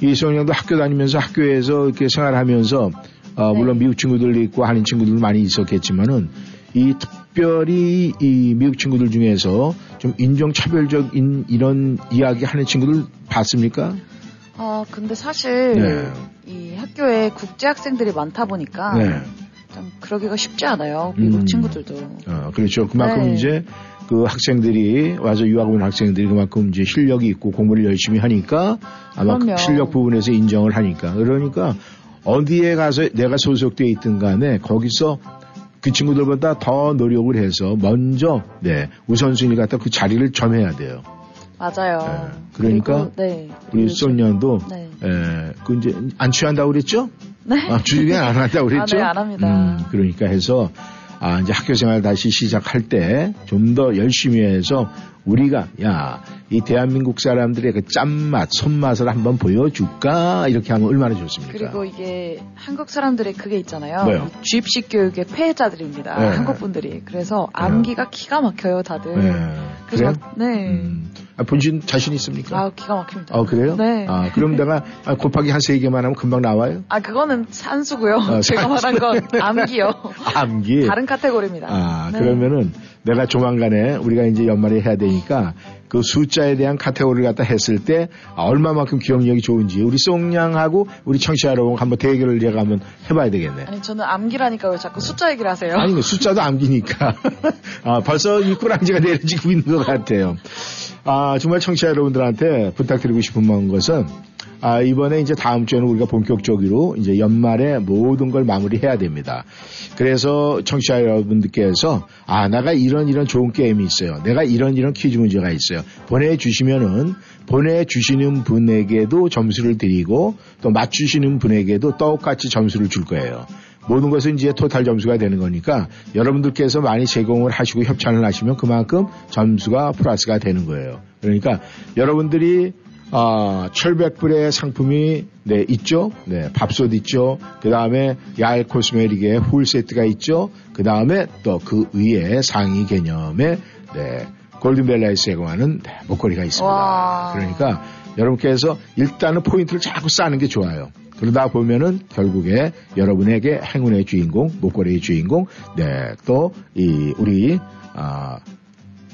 이 소영양도 학교 다니면서 학교에서 이렇게 생활하면서 어, 물론 미국 친구들도 있고 한인 친구들 많이 있었겠지만은 이 특별히 이 미국 친구들 중에서 좀 인종차별적인 이런 이야기 하는 친구들 봤습니까? 아, 근데 사실 네. 이 학교에 국제 학생들이 많다 보니까 네. 좀 그러기가 쉽지 않아요. 미국 음. 친구들도. 어, 그렇죠. 그만큼 네. 이제 그 학생들이 와서 유학 온 학생들이 그만큼 이제 실력이 있고 공부를 열심히 하니까 아마 그. 실력 부분에서 인정을 하니까 그러니까 어디에 가서 내가 소속돼 있든 간에 거기서 그 친구들보다 더 노력을 해서 먼저 네 우선순위 갖다 그 자리를 점해야 돼요. 맞아요. 네. 그러니까 그리고, 네. 우리 소년도 네. 에, 그 이제 안 취한다고 그랬죠? 네. 아, 주중에 안 한다고 그랬죠? 아, 네, 안 합니다. 음, 그러니까 해서 아, 이제 학교 생활 다시 시작할 때 좀 더 열심히 해서 우리가 야, 이 대한민국 사람들의 그 짠맛, 손맛을 한번 보여줄까? 이렇게 하면 얼마나 좋습니까? 그리고 이게 한국 사람들의 그게 있잖아요. 뭐요? 이 주입식 교육의 폐해자들입니다. 네. 한국 분들이. 그래서 암기가 기가 막혀요, 다들. 네. 그래서 그래요? 막- 네. 음, 아, 본신 자신 있습니까? 아, 기가 막힙니다. 어, 그래요? 네. 아, 그럼 내가 아, 곱하기 한 세 개만 하면 금방 나와요? 아, 그거는 산수고요. 어, 제가. 말한 건 암기요. 암기. 다른 카테고리입니다. 아, 네. 그러면은 내가 조만간에 우리가 이제 연말에 해야 되니까 그 숫자에 대한 카테고리를 갖다 했을 때 아, 얼마만큼 기억력이 좋은지 우리 송량하고 우리 청취자 여러분 한번 대결을 제가 한번 해봐야 되겠네. 아니, 저는 암기라니까 왜 자꾸 숫자 얘기를 하세요? 아니, 그 숫자도 암기니까. 아, 벌써 이 꾸랑지가 내려지고 있는 것 같아요. 아, 정말 청취자 여러분들한테 부탁드리고 싶은 것은, 아, 이번에 이제 다음 주에는 우리가 본격적으로 이제 연말에 모든 걸 마무리해야 됩니다. 그래서 청취자 여러분들께서 아, 내가 이런 이런 좋은 게임이 있어요. 내가 이런 이런 퀴즈 문제가 있어요. 보내주시면은 보내주시는 분에게도 점수를 드리고 또 맞추시는 분에게도 똑같이 점수를 줄 거예요. 모든 것은 이제 토탈 점수가 되는 거니까 여러분들께서 많이 제공을 하시고 협찬을 하시면 그만큼 점수가 플러스가 되는 거예요. 그러니까 여러분들이 아, 철백불의 상품이 네 있죠. 네 밥솥 있죠. 그 다음에 야외 코스메릭의 훌 세트가 있죠. 그 다음에 또 그 위에 상위 개념의 네 골든벨라에서 제공하는 네, 목걸이가 있습니다. 와. 그러니까 여러분께서 일단은 포인트를 자꾸 쌓는 게 좋아요. 그러다 보면은 결국에 여러분에게 행운의 주인공, 목걸이의 주인공, 네, 또 이 우리 아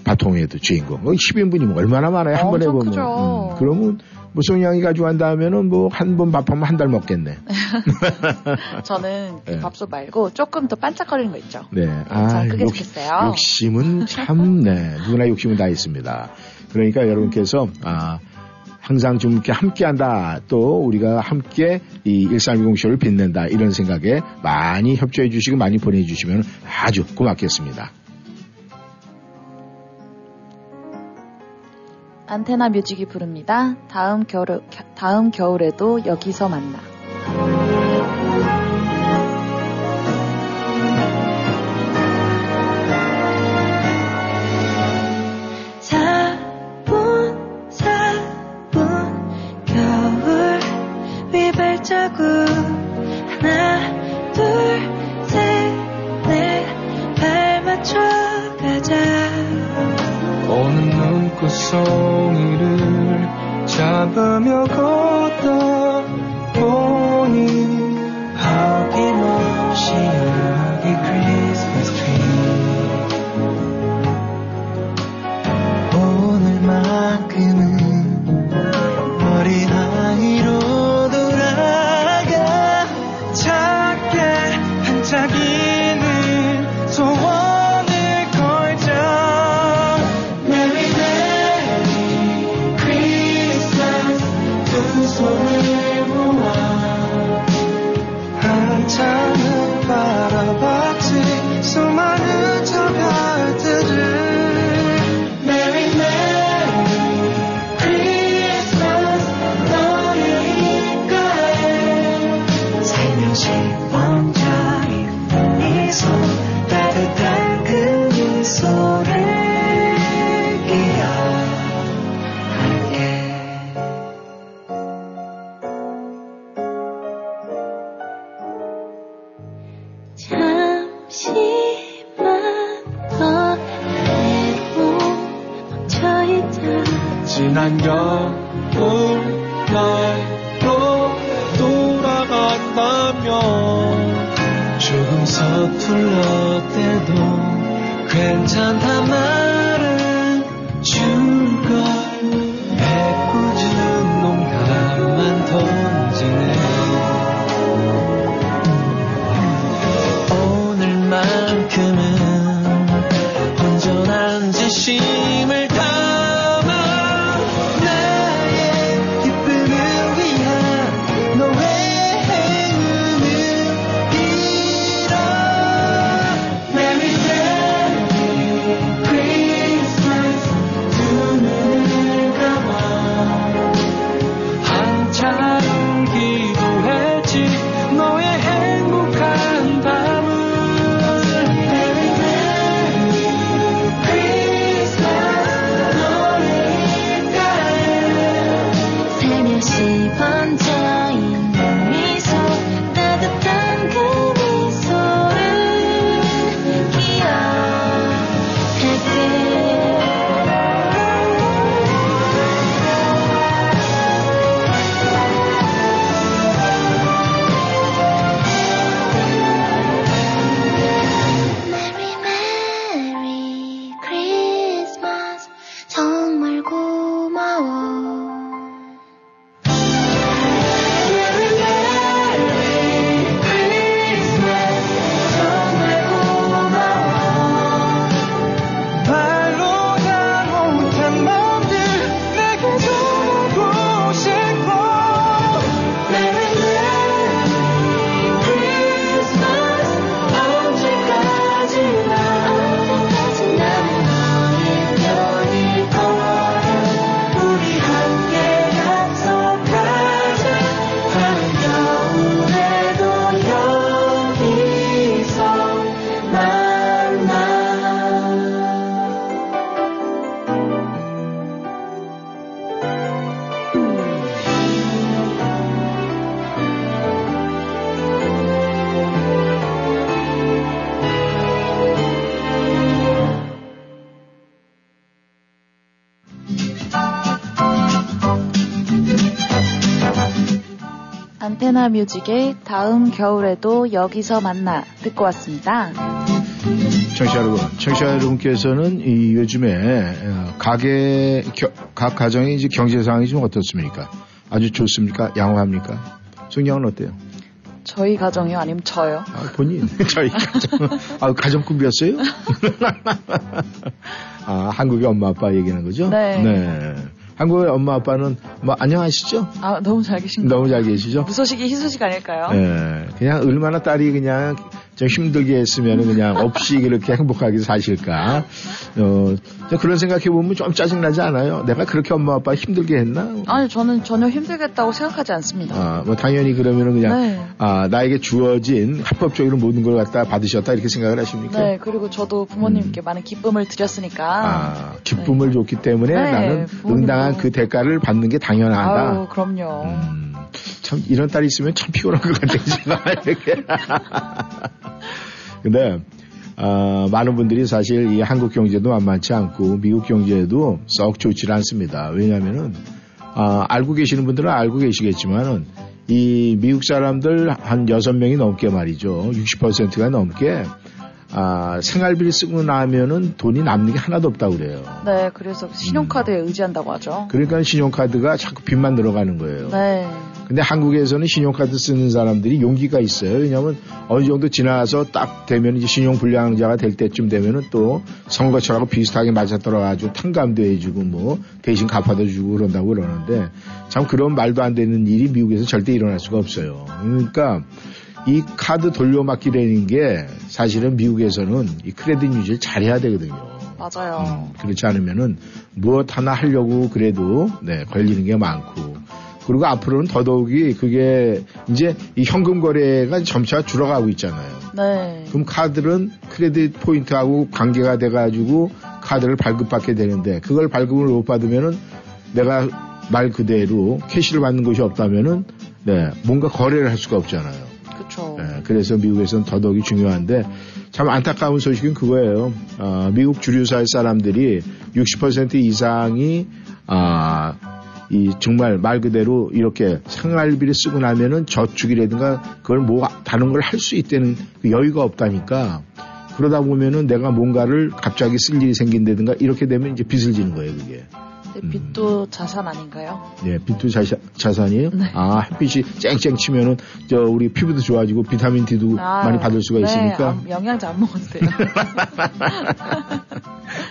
바통에도 주인공. 10인분이면 얼마나 많아요, 한 번에 보면. 음, 그러면 무송양이 가지고 한다면은 뭐 한 번 밥하면 한 달 먹겠네. 저는 그 네. 밥솥 말고 조금 더 반짝거리는 거 있죠. 네. 참 크게 욕- 좋겠어요. 욕심은 참, 네. 누구나 욕심은 다 있습니다. 그러니까 여러분께서, 아, 항상 좀 이렇게 함께 한다. 또 우리가 함께 이 1320 쇼를 빛낸다. 이런 생각에 많이 협조해 주시고 많이 보내주시면 아주 고맙겠습니다. 안테나 뮤직이 부릅니다. 다음 겨울 다음 겨울에도 여기서 만나. 송이를 잡으며 걷다 보니 아낌없이 여기 크리스마스 트리 오늘만큼은 어린아이로 돌아가 작게 반짝이는 소원 안테나 뮤직의 다음 겨울에도 여기서 만나 듣고 왔습니다. 청취자 여러분, 청취자 여러분께서는 이 요즘에 어, 가게 겨- 각 가정의 이제 경제 상황이 좀 어떻습니까? 아주 좋습니까? 양호합니까? 승영은 어때요? 저희 가정이요? 아니면 저요? 아, 본인 저희 가정 아 가정 꾸몄어요? 아 한국의 엄마 아빠 얘기하는 거죠? 네. 한국의 엄마 아빠는 뭐 안녕하시죠? 아, 너무 잘 계신가요? 너무 잘 계시죠? 무소식이 희소식 아닐까요? 예, 그냥 얼마나 딸이 그냥 좀 힘들게 했으면 그냥 없이 그렇게 행복하게 사실까. 어, 저 그런 생각해 보면 좀 짜증나지 않아요? 내가 그렇게 엄마 아빠 힘들게 했나? 아니, 저는 전혀 힘들겠다고 생각하지 않습니다. 아, 뭐 당연히 그러면은 그냥 네. 아, 나에게 주어진 합법적으로 모든 걸 갖다 받으셨다 이렇게 생각을 하십니까? 네, 그리고 저도 부모님께 많은 기쁨을 드렸으니까. 아, 기쁨을 줬기 때문에 네, 나는 부모님도. 응당한 그 대가를 받는 게 당연하다. 아유, 그럼요. 음, 참 이런 딸이 있으면 참 피곤한 것 같아요. 제가 이렇게. 근데 어, 많은 분들이 사실 이 한국 경제도 만만치 않고 미국 경제도 썩 좋지 않습니다. 왜냐하면은 아, 알고 계시는 분들은 알고 계시겠지만은 이 미국 사람들 한 여섯 명이 넘게 말이죠. 60%가 넘게 아, 생활비를 쓰고 나면은 돈이 남는 게 하나도 없다고 그래요. 네, 그래서 신용카드에 의지한다고 하죠. 그러니까 신용카드가 자꾸 빚만 늘어가는 거예요. 네. 근데 한국에서는 신용카드 쓰는 사람들이 용기가 있어요. 왜냐하면 어느 정도 지나서 딱 되면 이제 신용불량자가 될 때쯤 되면은 또 선거철하고 비슷하게 맞아떨어가지고 탕감도 해주고 뭐 대신 갚아도 주고 그런다고 그러는데 참 그런 말도 안 되는 일이 미국에서 절대 일어날 수가 없어요. 그러니까 이 카드 돌려막기라는 게 사실은 미국에서는 이 크레딧 유지를 잘해야 되거든요. 맞아요. 그렇지 않으면은 무엇 하나 하려고 그래도 네, 걸리는 게 많고 그리고 앞으로는 더더욱이 그게 이제 이 현금 거래가 점차 줄어가고 있잖아요. 네. 그럼 카드는 크레딧 포인트하고 관계가 돼가지고 카드를 발급받게 되는데 그걸 발급을 못 받으면은 내가 말 그대로 캐시를 받는 것이 없다면은 네, 뭔가 거래를 할 수가 없잖아요. 그쵸. 예, 그래서 미국에서는 더더욱이 중요한데 참 안타까운 소식은 그거예요. 어, 미국 주류사회 사람들이 60% 이상이 아, 이 정말 말 그대로 이렇게 생활비를 쓰고 나면은 저축이라든가 그걸 뭐 다른 걸 할 수 있다는 그 여유가 없다니까 그러다 보면은 내가 뭔가를 갑자기 쓸 일이 생긴다든가 이렇게 되면 이제 빚을 지는 거예요 그게. 근데 빚도 자산 아닌가요? 예, 비투 자사, 자산이에요? 네. 아, 햇빛이 쨍쨍 치면은, 저, 우리 피부도 좋아지고, 비타민 D도 아, 많이 받을 수가 네, 있으니까. 아, 영양제 안 먹었대요.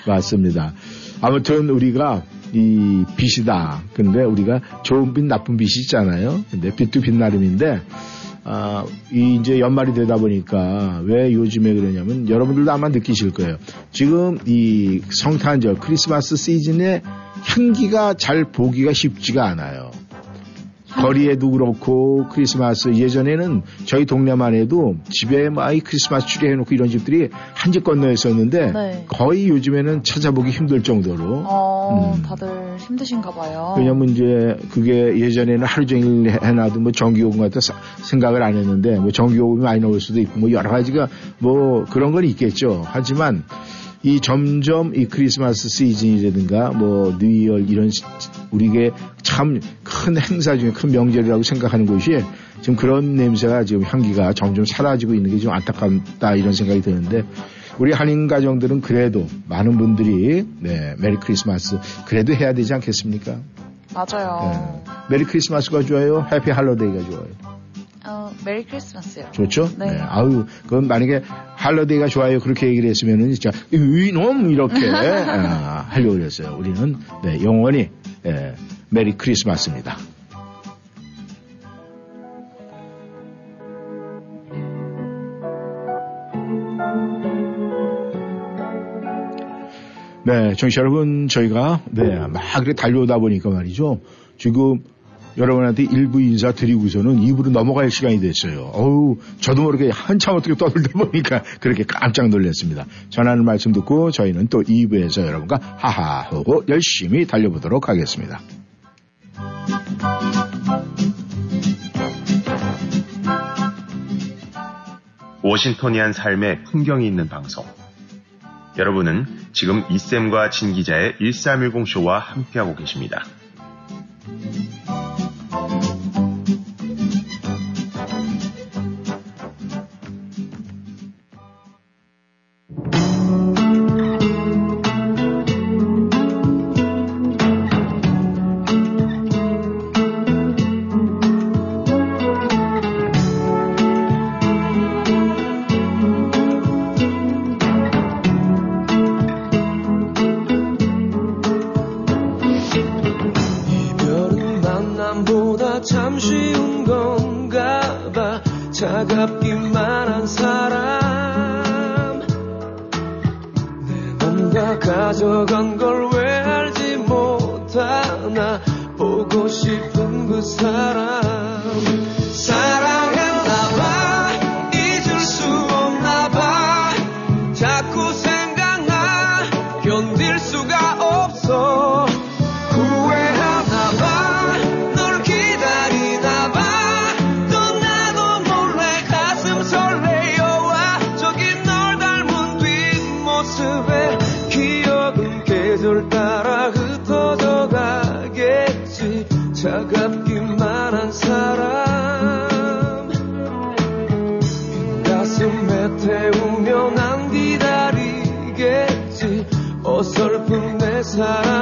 맞습니다. 아무튼 우리가 이 빚이다. 근데 우리가 좋은 빚, 나쁜 빚이 있잖아요. 근데 빚도 빚 나름인데, 아, 이 이제 연말이 되다 보니까 왜 요즘에 그러냐면 여러분들도 아마 느끼실 거예요. 지금 이 성탄절 크리스마스 시즌에 향기가 잘 보기가 쉽지가 않아요. 거리에도 그렇고 크리스마스 예전에는 저희 동네만 해도 집에 막이 크리스마스 트리 해놓고 이런 집들이 한 집 건너에 있었는데 네. 거의 요즘에는 찾아보기 힘들 정도로 어, 음. 다들 힘드신가 봐요. 왜냐면 이제 그게 예전에는 하루 종일 해놔도 뭐 전기요금 같은 사- 생각을 안 했는데 뭐 전기요금이 많이 나올 수도 있고 뭐 여러 가지가 뭐 그런 건 있겠죠. 하지만 이 점점 이 크리스마스 시즌이라든가 뭐 New Year 이런 시- 우리게 참 큰 행사 중에 큰 명절이라고 생각하는 곳이 지금 그런 냄새가 지금 향기가 점점 사라지고 있는 게 좀 안타깝다 이런 생각이 드는데 우리 한인 가정들은 그래도 많은 분들이 네 Merry Christmas 그래도 해야 되지 않겠습니까? 맞아요. 네. Merry Christmas가 좋아요? Happy Holiday가 좋아요? 어, Merry Christmas요. 좋죠? 네. 아유, 그건 만약에 Holiday가 좋아요. 그렇게 얘기를 했으면은 진짜 이놈 이렇게 아, 하려고 그랬어요. 우리는 네, 영원히 예, Merry Christmas입니다. 네, 청취자 여러분, 저희가, 네, 막 그렇게 달려오다 보니까 말이죠. 지금 여러분한테 일부 인사 드리고서는 2부로 넘어갈 시간이 됐어요. 어우, 저도 모르게 한참 어떻게 떠들다 보니까 그렇게 깜짝 놀랐습니다. 전하는 말씀 듣고 저희는 또 2부에서 여러분과 하하하고 열심히 달려보도록 하겠습니다. 워싱턴이한 삶의 풍경이 있는 방송. 여러분은 지금 이쌤과 진 기자의 1310쇼와 함께하고 계십니다. 가겠지 차갑기만 한 사람. 빈 가슴에 태우며 난 기다리겠지. 어설픈 내 사랑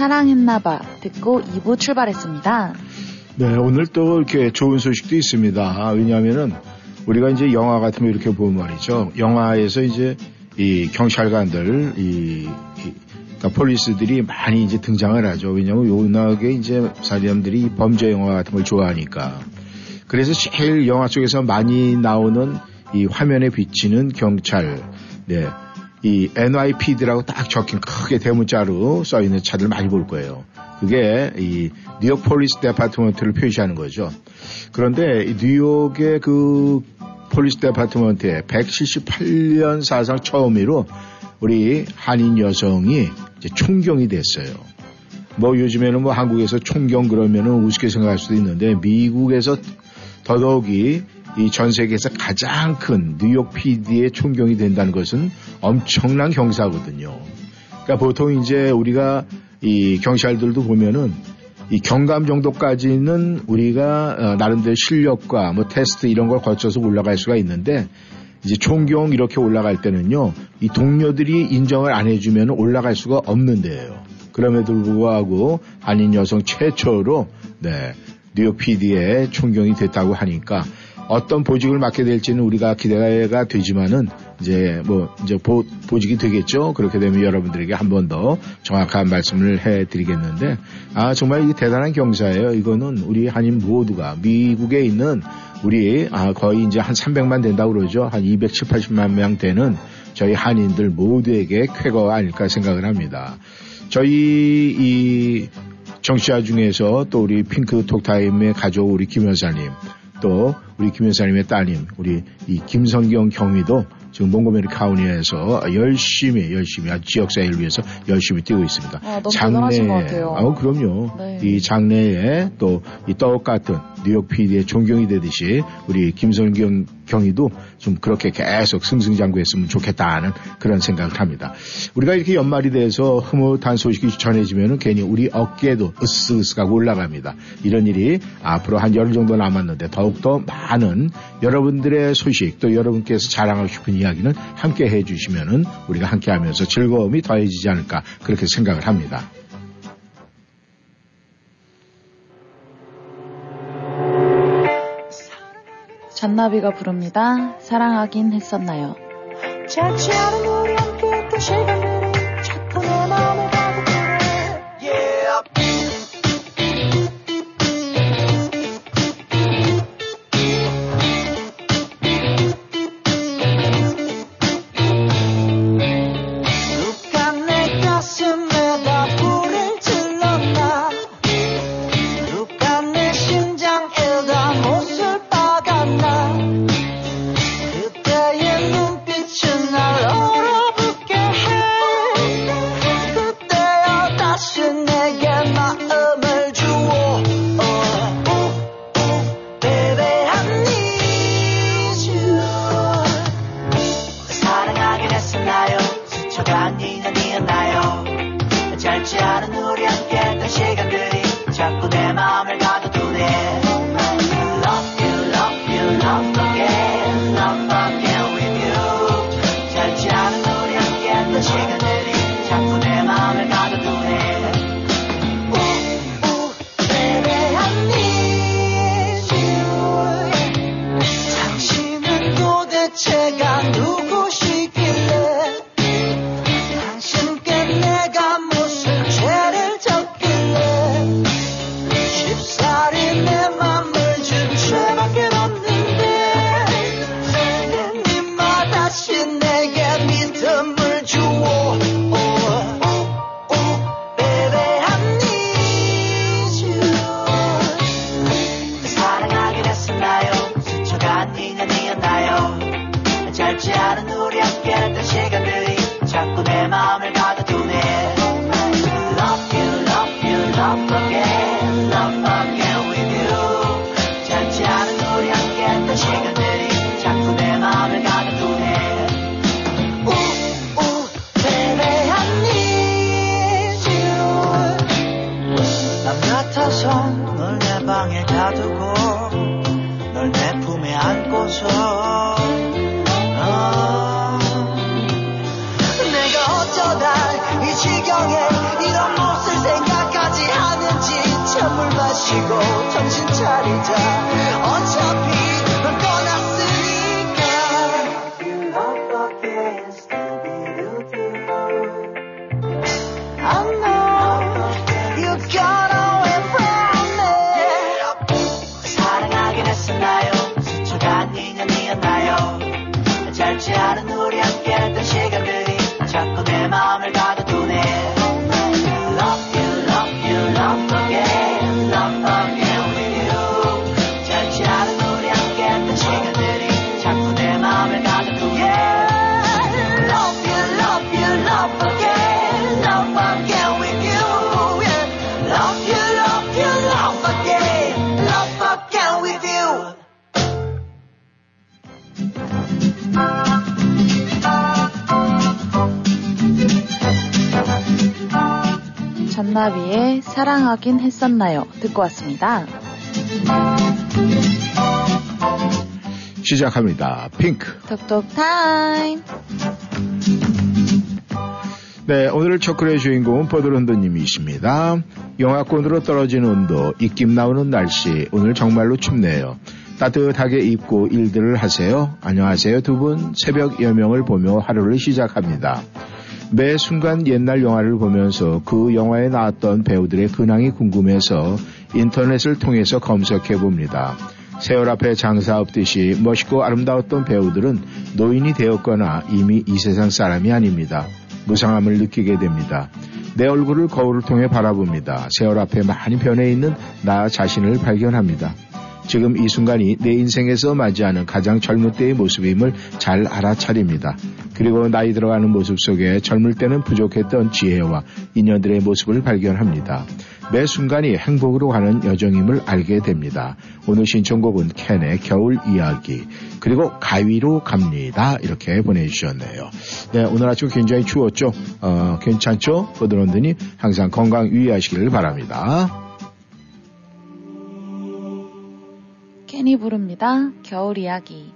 사랑했나봐 듣고 2부 출발했습니다. 네, 오늘 또 이렇게 좋은 소식도 있습니다. 왜냐하면은 우리가 이제 영화 같은 거 이렇게 보면 말이죠. 영화에서 이제 이 경찰관들, 이, 이 그러니까 폴리스들이 많이 이제 등장을 하죠. 왜냐하면 워낙에 이제 사람들이 범죄 영화 같은 걸 좋아하니까. 그래서 제일 영화 속에서 많이 나오는 이 화면에 비치는 경찰, 네. 이 NYPD라고 딱 적힌 크게 대문자로 써 있는 차들 많이 볼 거예요. 그게 이 New York Police Department를 표시하는 거죠. 그런데 이 뉴욕의 그 Police Department에 178년 사상 처음으로 우리 한인 여성이 총경이 됐어요. 뭐 요즘에는 뭐 한국에서 총경 그러면은 우습게 생각할 수도 있는데 미국에서 더더욱이 이 전 세계에서 가장 큰 뉴욕 PD의 총경이 된다는 것은 엄청난 경사거든요. 그러니까 보통 이제 우리가 이 경찰들도 보면은 이 경감 정도까지는 우리가 어, 나름대로 실력과 뭐 테스트 이런 걸 거쳐서 올라갈 수가 있는데 이제 총경 이렇게 올라갈 때는요 이 동료들이 인정을 안 해주면 올라갈 수가 없는 데예요. 그럼에도 불구하고 한인 여성 최초로 네 뉴욕 PD의 총경이 됐다고 하니까 어떤 보직을 맡게 될지는 우리가 기대가 되지만은 이제 뭐 이제 보, 보직이 되겠죠. 그렇게 되면 여러분들에게 한 번 더 정확한 말씀을 해 드리겠는데 아 정말 이 대단한 경사예요. 이거는 우리 한인 모두가 미국에 있는 우리 아 거의 이제 한 300만 된다고 그러죠. 한 270, 80만 명 되는 저희 한인들 모두에게 쾌거가 아닐까 생각을 합니다. 저희 이 정치자 중에서 또 우리 핑크 톡타임의 가족 우리 김 여사님 또 우리 김 여사님의 따님 우리 이 김성경 경위도 지금 몽고메리 카운티에서 열심히 열심히 지역사회를 위해서 열심히 뛰고 있습니다. 아, 같아요. 아우 그럼요. 네. 이 장래에 또이떡 같은 뉴욕 PD의 존경이 되듯이 우리 김성경 경위도 좀 그렇게 계속 승승장구했으면 좋겠다는 그런 생각을 합니다. 우리가 이렇게 연말이 돼서 흐뭇한 소식이 전해지면 괜히 우리 어깨도 으쓱으쓱하고 올라갑니다. 이런 일이 앞으로 한 열흘 정도 남았는데 더욱더 많은 여러분들의 소식 또 여러분께서 자랑하고 싶은 이야기는 함께 해주시면은 우리가 함께 하면서 즐거움이 더해지지 않을까 그렇게 생각을 합니다. 잔나비가 부릅니다. 사랑하긴 했었나요? 하긴 했었나요? 듣고 왔습니다. 시작합니다. 핑크. 톡톡 타임. 네, 오늘 초콜릿 주인공은 버드런더님이십니다. 영하권으로 떨어진 온도, 입김 나오는 날씨, 오늘 정말로 춥네요. 따뜻하게 입고 일들을 하세요. 안녕하세요 두 분. 새벽 여명을 보며 하루를 시작합니다. 매 순간 옛날 영화를 보면서 그 영화에 나왔던 배우들의 근황이 궁금해서 인터넷을 통해서 검색해 봅니다. 세월 앞에 장사 없듯이 멋있고 아름다웠던 배우들은 노인이 되었거나 이미 이 세상 사람이 아닙니다. 무상함을 느끼게 됩니다. 내 얼굴을 거울을 통해 바라봅니다. 세월 앞에 많이 변해 있는 나 자신을 발견합니다. 지금 이 순간이 내 인생에서 맞이하는 가장 젊을 때의 모습임을 잘 알아차립니다. 그리고 나이 들어가는 모습 속에 젊을 때는 부족했던 지혜와 인연들의 모습을 발견합니다. 매 순간이 행복으로 가는 여정임을 알게 됩니다. 오늘 신청곡은 캔의 겨울 이야기 그리고 가위로 갑니다. 이렇게 보내주셨네요. 네, 오늘 아침 굉장히 추웠죠? 어, 괜찮죠? 보드런드니 항상 건강 유의하시길 바랍니다. 캔이 부릅니다. 겨울 이야기.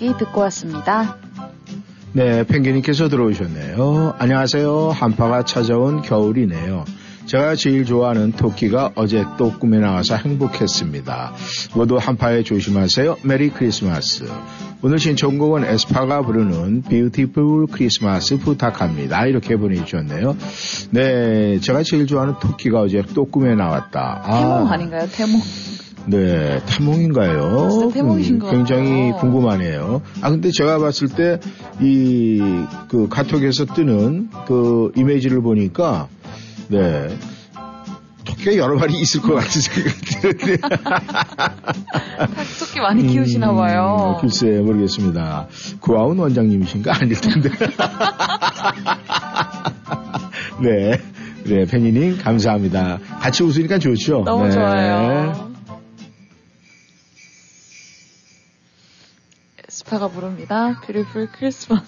이야기 듣고 왔습니다. 네, 펭귄님께서 들어오셨네요. 안녕하세요. 한파가 찾아온 겨울이네요. 제가 제일 좋아하는 토끼가 어제 또 꿈에 나와서 행복했습니다. 모두 한파에 조심하세요. 메리 크리스마스. 오늘 신청곡은 에스파가 부르는 Beautiful Christmas 부탁합니다. 이렇게 보내주셨네요. 네, 제가 제일 좋아하는 토끼가 어제 또 꿈에 나왔다. 태몽 아닌가요? 태몽. 네, 태몽인가요? 진짜 태몽이신 것 굉장히. 궁금하네요. 아, 근데 제가 봤을 때, 이, 그, 카톡에서 뜨는 그 이미지를 보니까, 네, 토끼가 여러 마리 있을 것 같은 생각이 드는데. 토끼 많이 키우시나 봐요. 음, 글쎄, 모르겠습니다. 구아운 원장님이신가? 아닐 텐데. 네. 네, 팬이님, 감사합니다. 같이 웃으니까 좋죠? 너무 네. 좋아요. 스파가 부릅니다. Beautiful Christmas.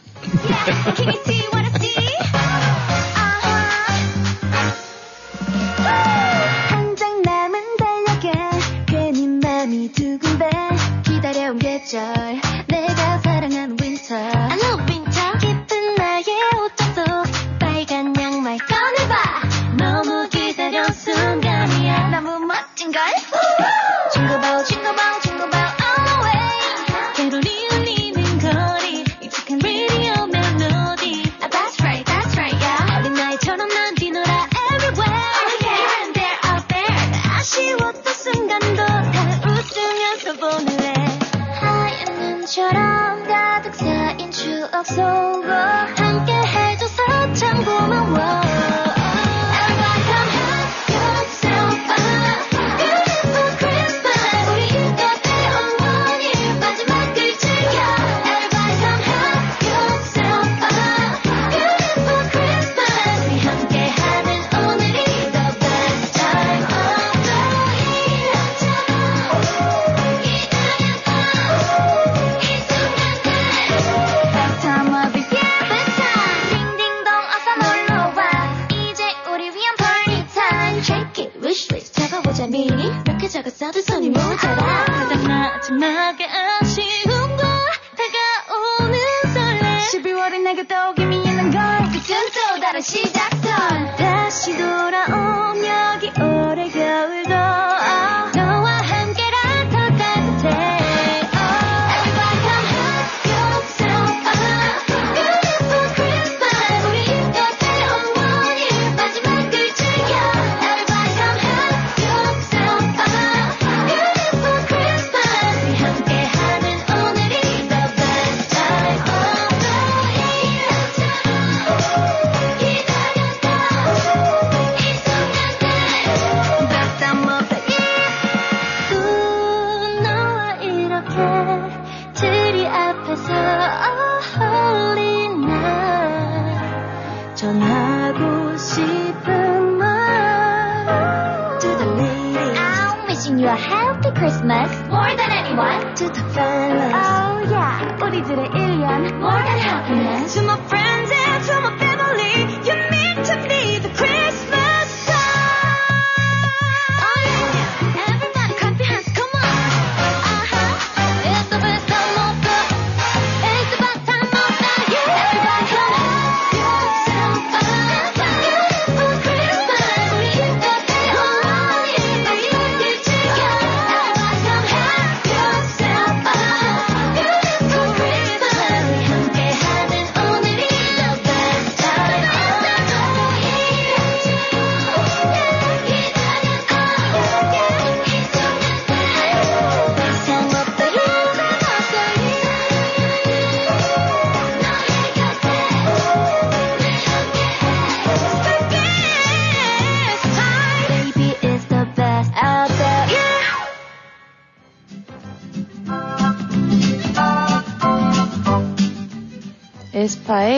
추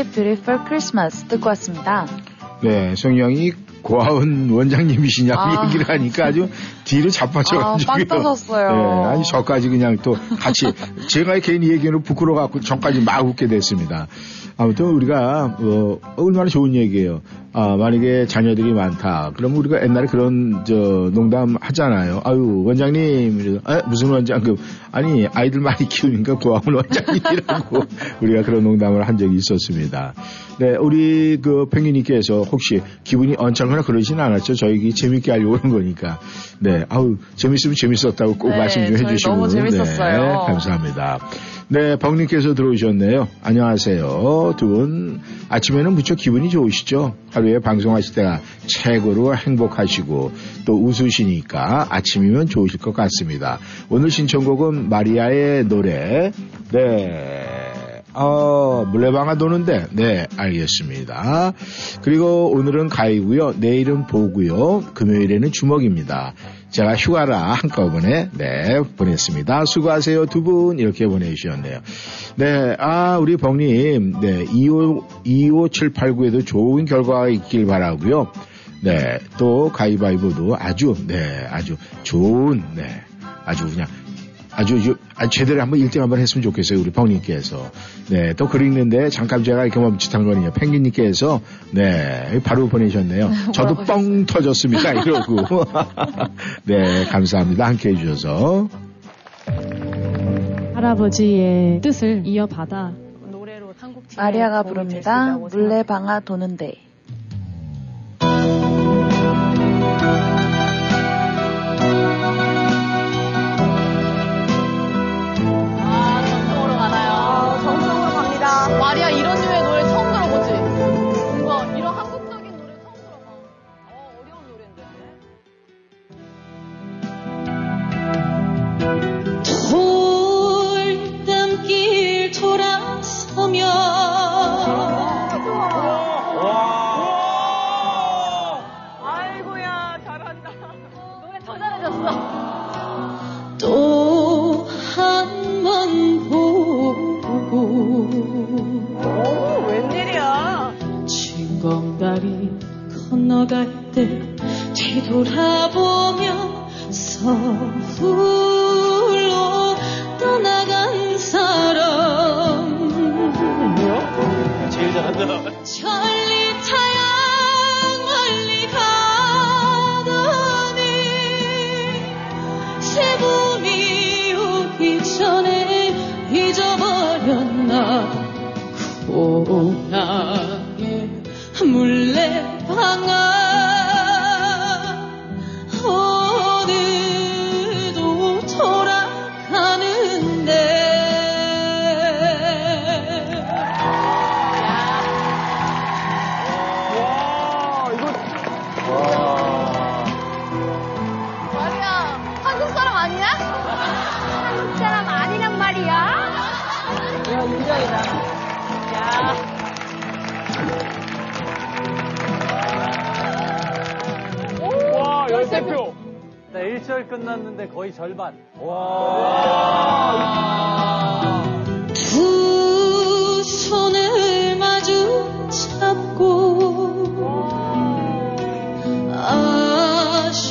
에스파의 Beautiful Christmas 듣고 왔습니다. 네, 성형이 고아원 원장님이시냐고 아. 얘기를 하니까 아주 뒤로 자빠져가지고. 아, 빵 터졌어요. 네, 아니, 저까지 그냥 또 같이, 제가 괜히 얘기는 부끄러워갖고 저까지 막 웃게 됐습니다. 아무튼 우리가 어, 얼마나 좋은 얘기예요. 아, 만약에 자녀들이 많다. 그럼 우리가 옛날에 그런 저 농담 하잖아요. 아유 원장님 아, 무슨 원장급 아니 아이들 많이 키우니까 고아원 원장님이라고 우리가 그런 농담을 한 적이 있었습니다. 네, 우리 그 펭귄님께서 혹시 기분이 언짢거나 그러진 않았죠. 저희 재밌게 하려고 하는 거니까. 네, 아우 재밌으면 재밌었다고 꼭 네, 말씀 좀 해주시고. 너무 재밌었어요. 네, 감사합니다. 네, 벙님께서 들어오셨네요. 안녕하세요. 두 분 아침에는 무척 기분이 좋으시죠? 하루에 방송하실 때가 최고로 행복하시고 또 웃으시니까 아침이면 좋으실 것 같습니다. 오늘 신청곡은 마리아의 노래. 네. 어, 물레방아 도는데, 네, 알겠습니다. 그리고 오늘은 가이고요 내일은 보고요. 금요일에는 주먹입니다. 제가 휴가라 한꺼번에, 네, 보냈습니다. 수고하세요, 두 분. 이렇게 보내주셨네요. 네, 아, 우리 벙님, 네, 25, 25789에도 좋은 결과가 있길 바라고요 네, 또 가위바위보도 아주, 네, 아주 좋은, 네, 아주 그냥 아주, 아주, 제대로 한번 1등 한번 했으면 좋겠어요. 우리 펑님께서. 네, 또글 읽는데 잠깐 제가 이렇게 멈칫한 거는요. 펭귄님께서, 네, 바로 보내셨네요. 저도 뻥 터졌습니다. 이러고. 네, 감사합니다. 함께 해주셔서. 할아버지의 뜻을 이어받아 노래로 한국팀에 마리아가 부릅니다. 물레방아 도는데. 건너갈 때 뒤돌아보며 서울 1절 끝났는데 거의 절반. 두 손을 마주 잡고 아쉬워하며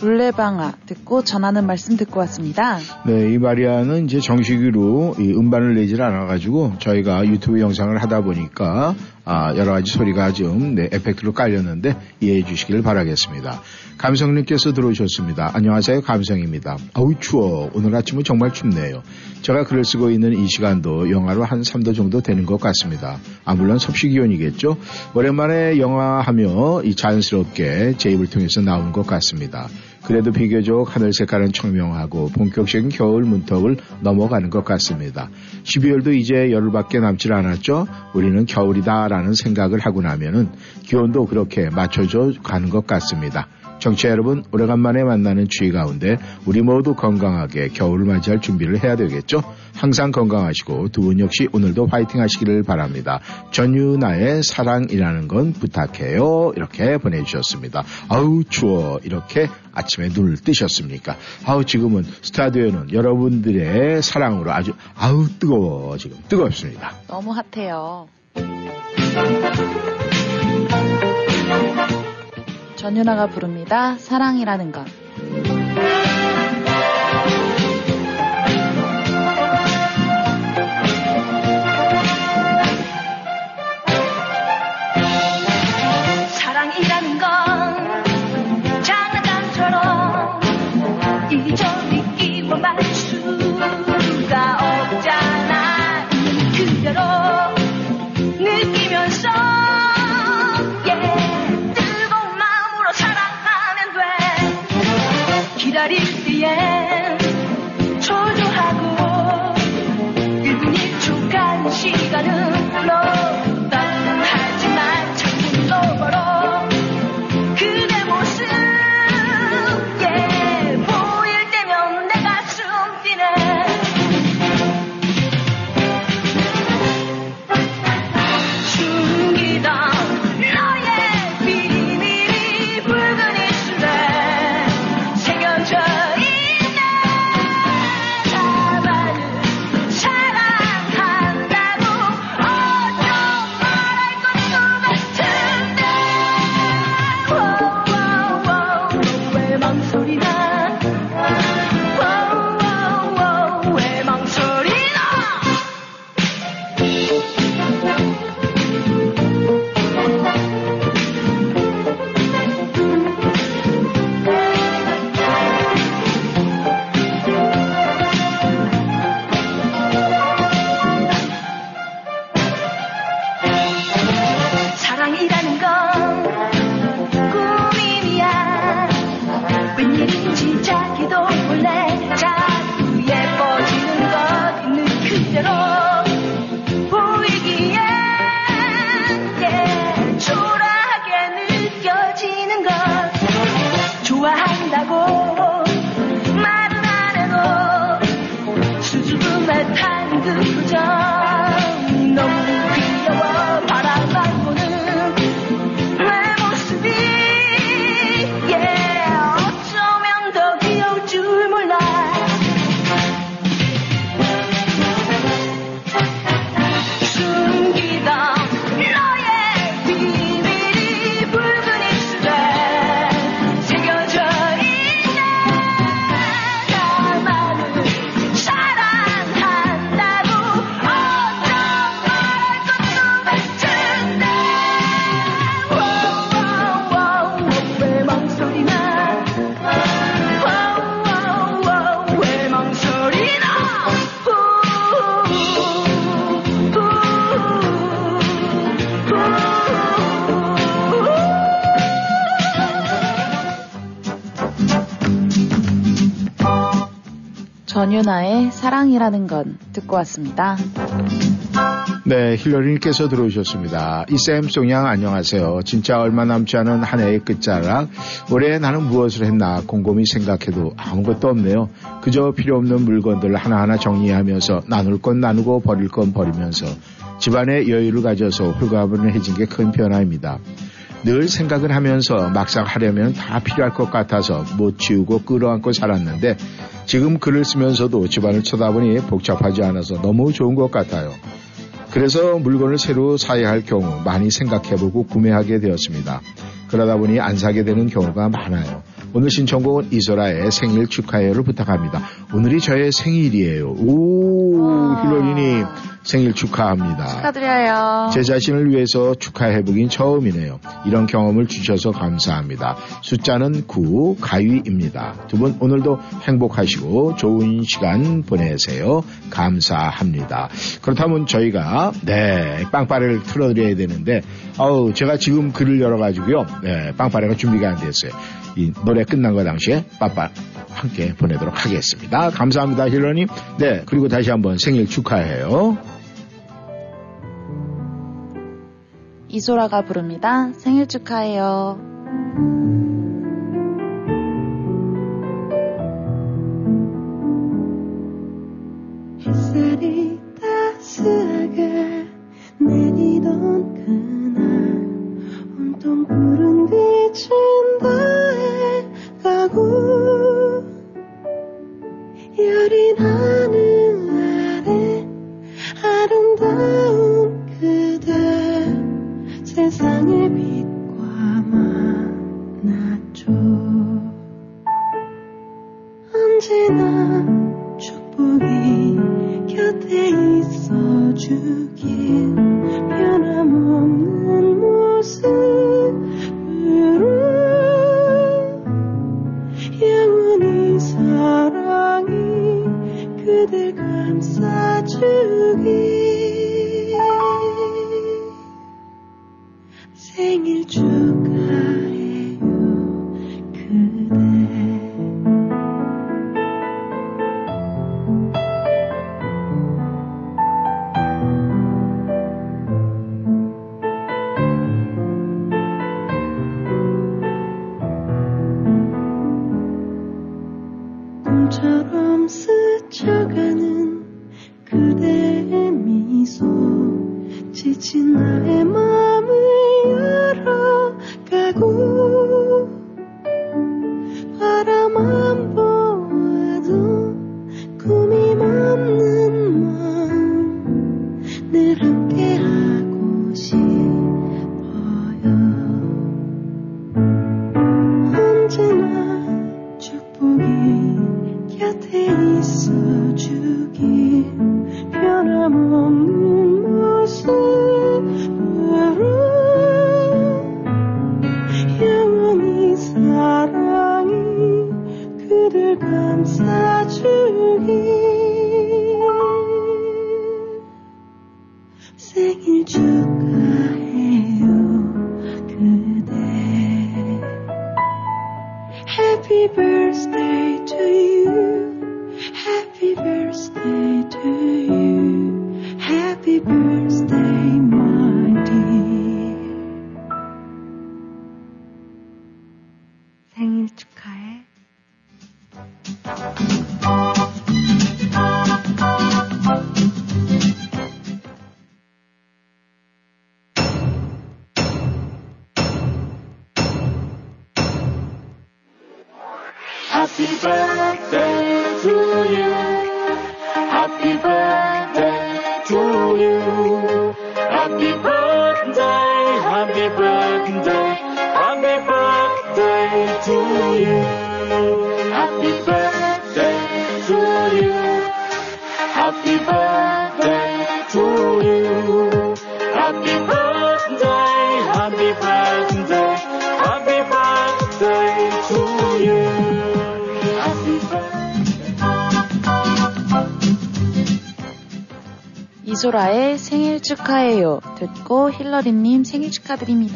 물레방아 듣고 전하는 말씀 듣고 왔습니다. 네, 이 마리아는 이제 정식으로 이 음반을 내질 않아가지고 저희가 유튜브 영상을 하다 보니까 아, 여러 가지 소리가 좀 네, 에펙트로 깔렸는데 이해해 주시길 바라겠습니다. 감성님께서 들어오셨습니다. 안녕하세요. 감성입니다. 아우 추워. 오늘 아침은 정말 춥네요. 제가 글을 쓰고 있는 이 시간도 영하로 한 3도 정도 되는 것 같습니다. 아 물론 섭씨 기온이겠죠. 오랜만에 영화하며 이 자연스럽게 제 입을 통해서 나온 것 같습니다. 그래도 비교적 하늘 색깔은 청명하고 본격적인 겨울 문턱을 넘어가는 것 같습니다. 12월도 이제 열흘밖에 남질 않았죠. 우리는 겨울이다라는 생각을 하고 나면은 기온도 그렇게 맞춰져 가는 것 같습니다. 정치자 여러분, 오래간만에 만나는 주의 가운데 우리 모두 건강하게 겨울을 맞이할 준비를 해야 되겠죠? 항상 건강하시고 두 분 역시 오늘도 화이팅 하시기를 바랍니다. 전유나의 사랑이라는 건 부탁해요. 이렇게 보내주셨습니다. 아우, 추워. 이렇게 아침에 눈을 뜨셨습니까? 아우, 지금은 스타디오는 여러분들의 사랑으로 아주, 아우, 뜨거워. 지금 뜨겁습니다. 너무 핫해요. 전윤아가 부릅니다. 사랑이라는 것. 전윤아의 사랑이라는 건 듣고 왔습니다. 네, 힐러리님께서 들어오셨습니다. 이쌤 양 안녕하세요. 진짜 얼마 남지 않은 한 해의 끝자락. 올해 나는 무엇을 했나 곰곰이 생각해도 아무것도 없네요. 그저 필요 없는 물건들 하나하나 정리하면서 나눌 건 나누고 버릴 건 버리면서 집안에 여유를 가져서 홀가분해진 게 큰 변화입니다. 늘 생각을 하면서 막상 하려면 다 필요할 것 같아서 못 치우고 끌어안고 살았는데 지금 글을 쓰면서도 집안을 쳐다보니 복잡하지 않아서 너무 좋은 것 같아요. 그래서 물건을 새로 사야 할 경우 많이 생각해보고 구매하게 되었습니다. 그러다 보니 안 사게 되는 경우가 많아요. 오늘 신청곡은 이소라의 생일 축하해요를 부탁합니다. 오늘이 저의 생일이에요. 오, 와. 힐러리님 생일 축하합니다. 축하드려요. 제 자신을 위해서 축하해보긴 처음이네요. 이런 경험을 주셔서 감사합니다. 숫자는 9, 가위입니다. 두 분 오늘도 행복하시고 좋은 시간 보내세요. 감사합니다. 그렇다면 저희가, 네, 빵빠레를 틀어드려야 되는데, 아우, 제가 지금 글을 열어가지고요. 네, 빵빠레가 준비가 안 됐어요. 이 노래 끝난 거 당시에 빠빠 함께 보내도록 하겠습니다. 감사합니다, 힐러님. 네, 그리고 다시 한번 생일 축하해요. 이소라가 부릅니다. 생일 축하해요. 햇살이 따스하게 내리던 그날 온통 푸른 빛은 다해 가고 여린 하늘 아래 아름다운 그대 세상의 빛과 만났죠 언제나 축복이 곁에 있어주길 변함없는 모습 그댈 감싸 지친 나의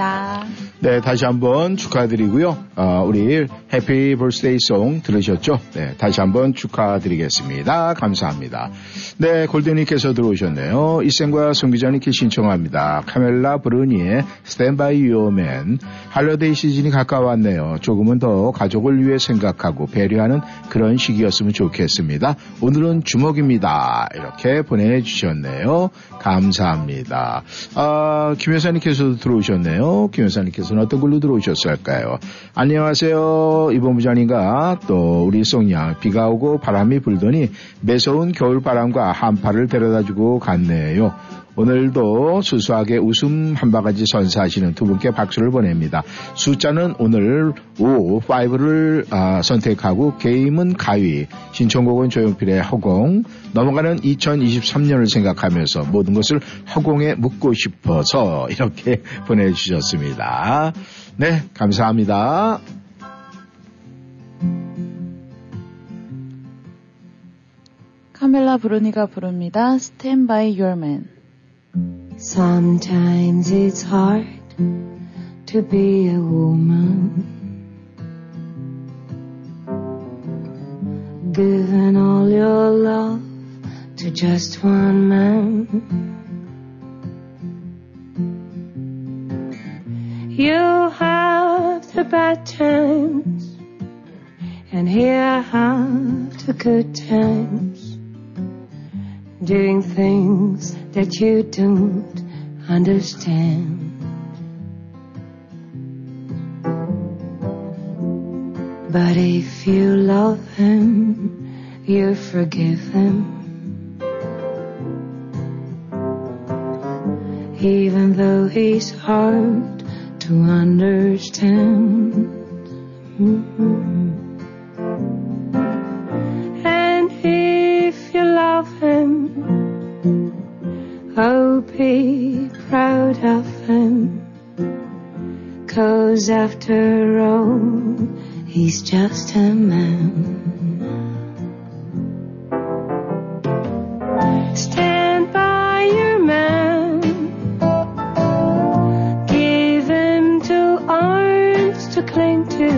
八 네, 다시 한번 축하드리고요. 어, 우리 Happy Birthday song 들으셨죠? 네, 다시 한번 축하드리겠습니다. 감사합니다. 네, 골든님께서 들어오셨네요. 이쌤과 송 기자님께 신청합니다. 카를라 브루니의 Stand by Your Man. Holiday 시즌이 가까웠네요. 조금은 더 가족을 위해 생각하고 배려하는 그런 시기였으면 좋겠습니다. 오늘은 주목입니다. 이렇게 보내주셨네요. 감사합니다. 아, 김 여사님께서도 들어오셨네요. 김 여사님께서는 어떤 걸로 들어오셨을까요? 안녕하세요. 이번 부장님과 또 우리 송양 비가 오고 바람이 불더니 매서운 겨울 바람과 한파를 데려다주고 갔네요. 오늘도 수수하게 웃음 한 바가지 선사하시는 두 분께 박수를 보냅니다. 숫자는 오늘 5, 5를 아, 선택하고 게임은 가위, 신청곡은 조용필의 허공, 넘어가는 2023년을 생각하면서 모든 것을 허공에 묻고 싶어서 이렇게 보내주셨습니다. 네, 감사합니다. 카멜라 브루니가 부릅니다. Stand by your man. Sometimes it's hard to be a woman. Giving all your love to just one man. You have the bad times, and here have the good times. Doing things that you don't understand. But if you love him, you forgive him. Even though he's hard to understand. Mhm. Oh, be proud of him. Cause after all, he's just a man. Stand by your man. Give him two arms to cling to.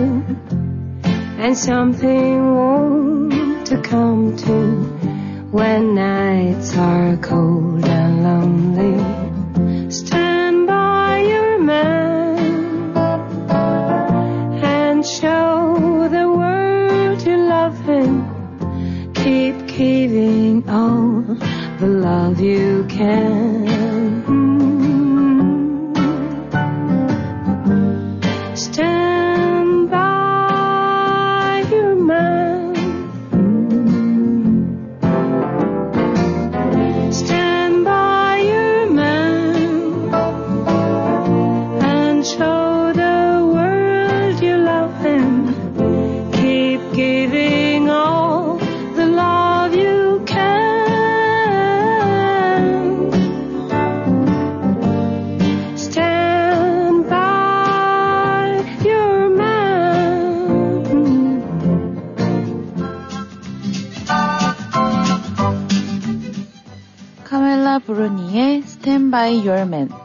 And something warm to come to when nights are cold and lonely.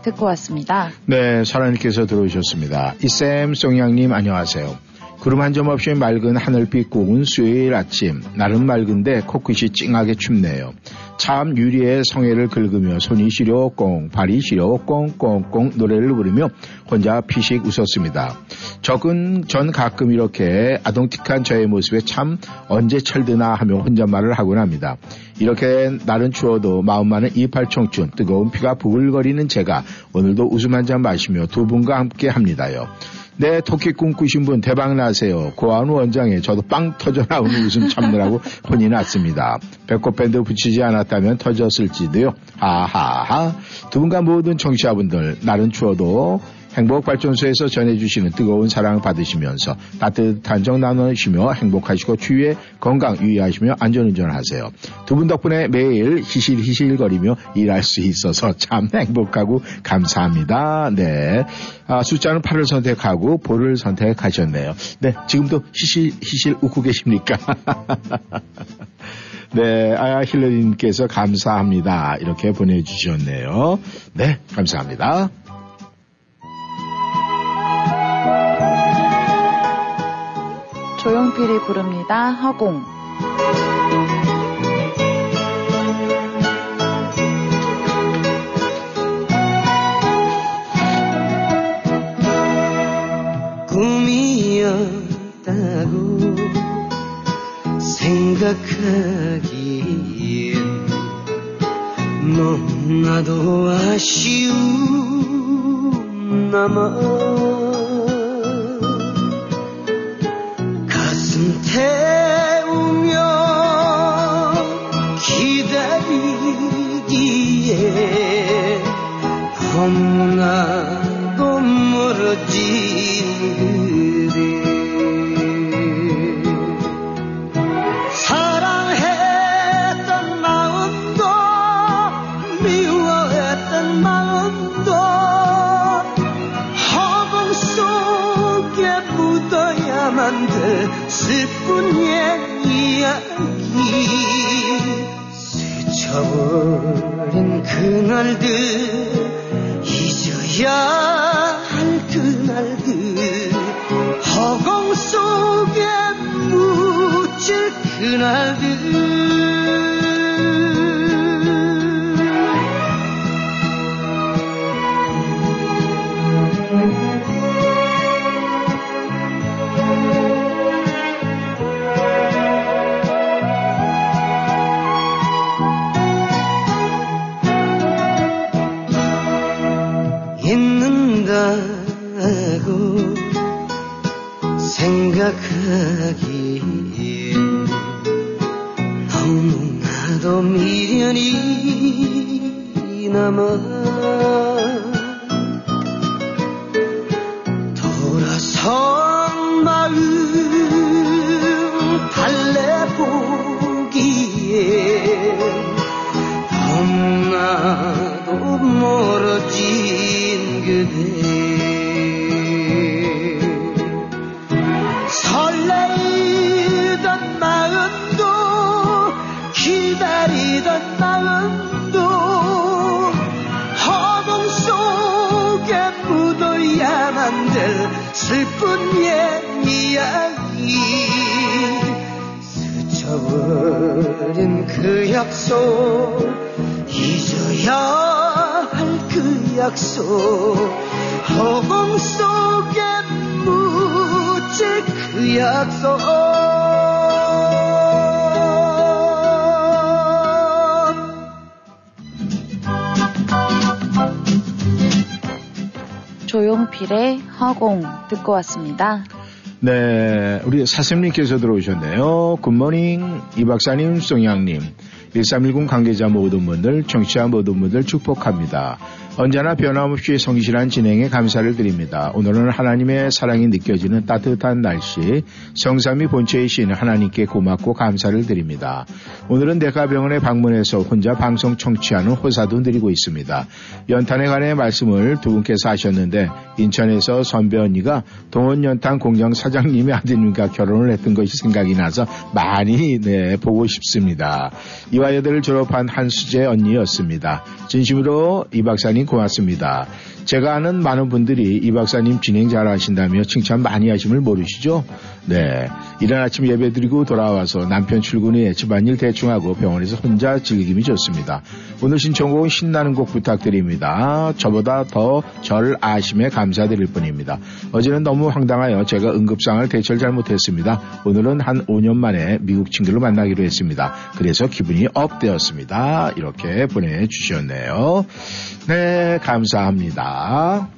듣고 왔습니다. 네, 사랑님께서 들어오셨습니다. 이쌤 송양님 안녕하세요. 구름 한 점 없이 맑은 하늘빛 고운 수요일 아침 날은 맑은데 코끝이 찡하게 춥네요. 참 유리의 성애를 긁으며 손이 시려 꽁 발이 시려 꽁 꽁꽁 노래를 부르며 혼자 피식 웃었습니다. 적은 전 가끔 이렇게 아동틱한 저의 모습에 참 언제 철드나 하며 혼잣말을 하곤 합니다. 이렇게 날은 추워도 마음만은 이팔 청춘 뜨거운 피가 부글거리는 제가 오늘도 웃음 한 잔 마시며 두 분과 함께 합니다요. 네, 토끼 꿈꾸신 분 대박 나세요. 고아원 원장에 저도 빵 터져 나오는 웃음 참느라고 혼이 났습니다. 배꼽 밴드 붙이지 않았다면 터졌을지도요. 하하하. 두 분과 모든 청취자분들 날은 추워도 행복발전소에서 전해주시는 뜨거운 사랑 받으시면서 따뜻한 정 나누시며 행복하시고 주위에 건강 유의하시며 안전운전하세요. 두 분 덕분에 매일 히실히실거리며 일할 수 있어서 참 행복하고 감사합니다. 네. 아, 숫자는 8을 선택하고 볼을 선택하셨네요. 네. 지금도 히실히실 웃고 계십니까? 네. 아, 힐러님께서 감사합니다. 이렇게 보내주셨네요. 네. 감사합니다. 조용필이 부릅니다. 허공. 꿈이었다고 생각하기엔 너무나도 아쉬운 나마 태우며 기다리기에 듣고 왔습니다. 네, 우리 사슴님께서 들어오셨네요. 굿모닝, 이 박사님, 송양님. 1310 관계자 모든 분들, 청취자 모든 분들 축복합니다. 언제나 변함없이 성실한 진행에 감사를 드립니다. 오늘은 하나님의 사랑이 느껴지는 따뜻한 날씨, 성삼이 본체의 신 하나님께 고맙고 감사를 드립니다. 오늘은 대가병원에 방문해서 혼자 방송 청취하는 호사도 드리고 있습니다. 연탄에 관해 말씀을 두 분께서 하셨는데 인천에서 선배 언니가 동원연탄 공장 사장님의 아드님과 결혼을 했던 것이 생각이 나서 많이 네, 보고 싶습니다. 이화여대를 졸업한 한수재 언니였습니다. 진심으로 이 박사님 고맙습니다. 제가 아는 많은 분들이 이 박사님 진행 잘 하신다며 칭찬 많이 하심을 모르시죠? 네. 이른 아침 예배 드리고 돌아와서 남편 출근 후에 집안일 대충하고 병원에서 혼자 즐기기 좋습니다. 오늘 신청곡은 신나는 곡 부탁드립니다. 저보다 더 절 아심에 감사드릴 뿐입니다. 어제는 너무 황당하여 제가 응급상을 대처를 잘못했습니다. 오늘은 한 5년 만에 미국 친구를 만나기로 했습니다. 그래서 기분이 업되었습니다. 이렇게 보내주셨네요. 네, 감사합니다.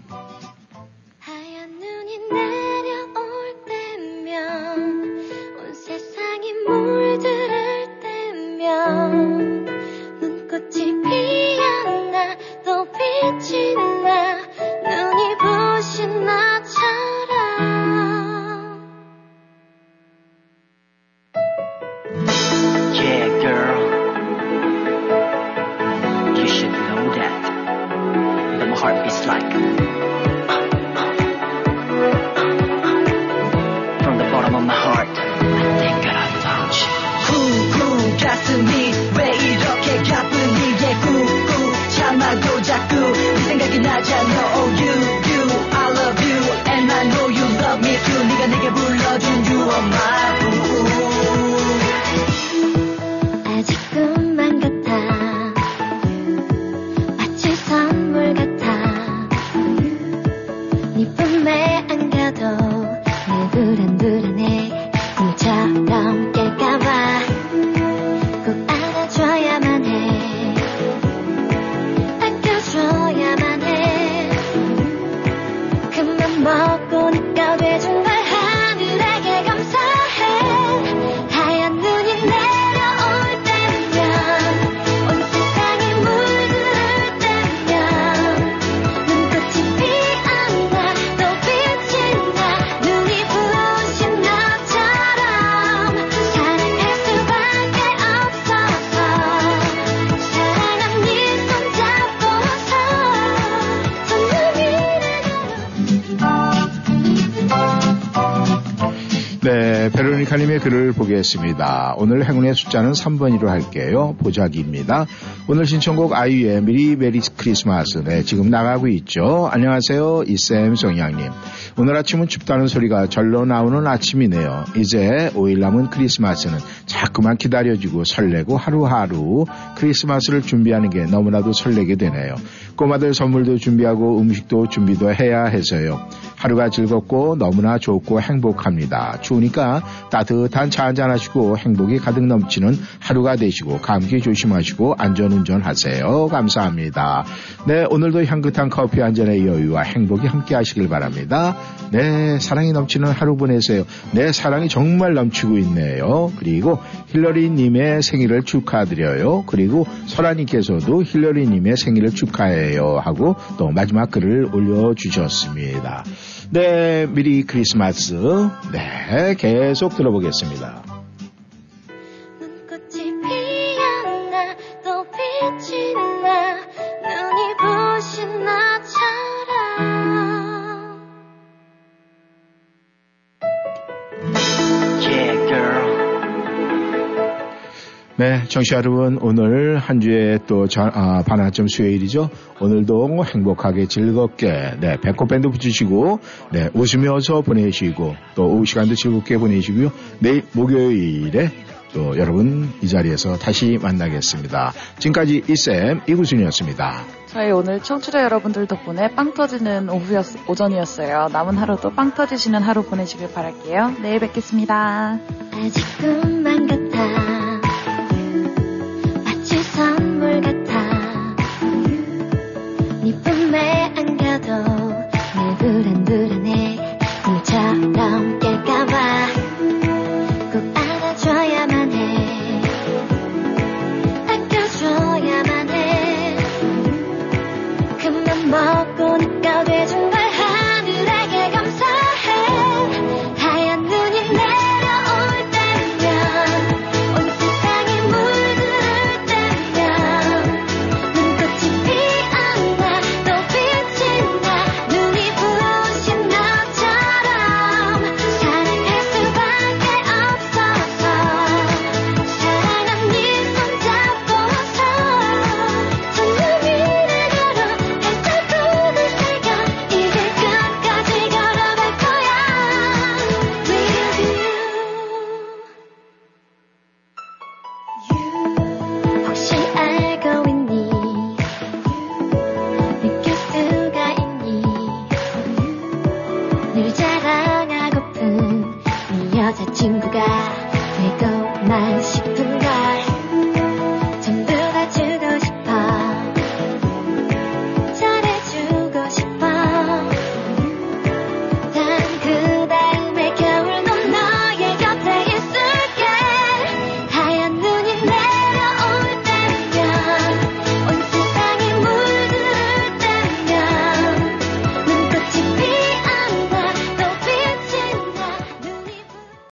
글을 보겠습니다. 오늘 행운의 숫자는 3번으로 할게요. 보자기입니다. 오늘 신청곡 아이유의 미리 메리 크리스마스. 네, 지금 나가고 있죠. 안녕하세요. 이쌤 송양님. 오늘 아침은 춥다는 소리가 절로 나오는 아침이네요. 이제 5일 남은 크리스마스는 자꾸만 기다려지고 설레고 하루하루 크리스마스를 준비하는 게 너무나도 설레게 되네요. 꼬마들 선물도 준비하고 음식도 준비도 해야 해서요. 하루가 즐겁고 너무나 좋고 행복합니다. 추우니까 따뜻한 차 한잔 하시고 행복이 가득 넘치는 하루가 되시고 감기 조심하시고 안전운전 하세요. 감사합니다. 네, 오늘도 향긋한 커피 한 잔의 여유와 행복이 함께 하시길 바랍니다. 네, 사랑이 넘치는 하루 보내세요. 네, 사랑이 정말 넘치고 있네요. 그리고 힐러리님의 생일을 축하드려요. 그리고 설아님께서도 힐러리님의 생일을 축하해요. 하고 또 마지막 글을 올려주셨습니다. 네, 미리 크리스마스. 네, 계속 들어보겠습니다. 네, 청취자 여러분, 오늘 한 주에 또 자, 아, 반환점 수요일이죠. 오늘도 행복하게 즐겁게, 네, 배꼽밴드 붙이시고, 네, 웃으면서 보내시고, 또 오후 시간도 즐겁게 보내시고요. 내일 목요일에 또 여러분 이 자리에서 다시 만나겠습니다. 지금까지 이쌤 이구순이었습니다. 저희 오늘 청취자 여러분들 덕분에 빵 터지는 오후였, 오전이었어요. 남은 하루도 빵 터지시는 하루 보내시길 바랄게요. 내일 뵙겠습니다. 아직 꿈만 같아 불안불안해. 꿈처럼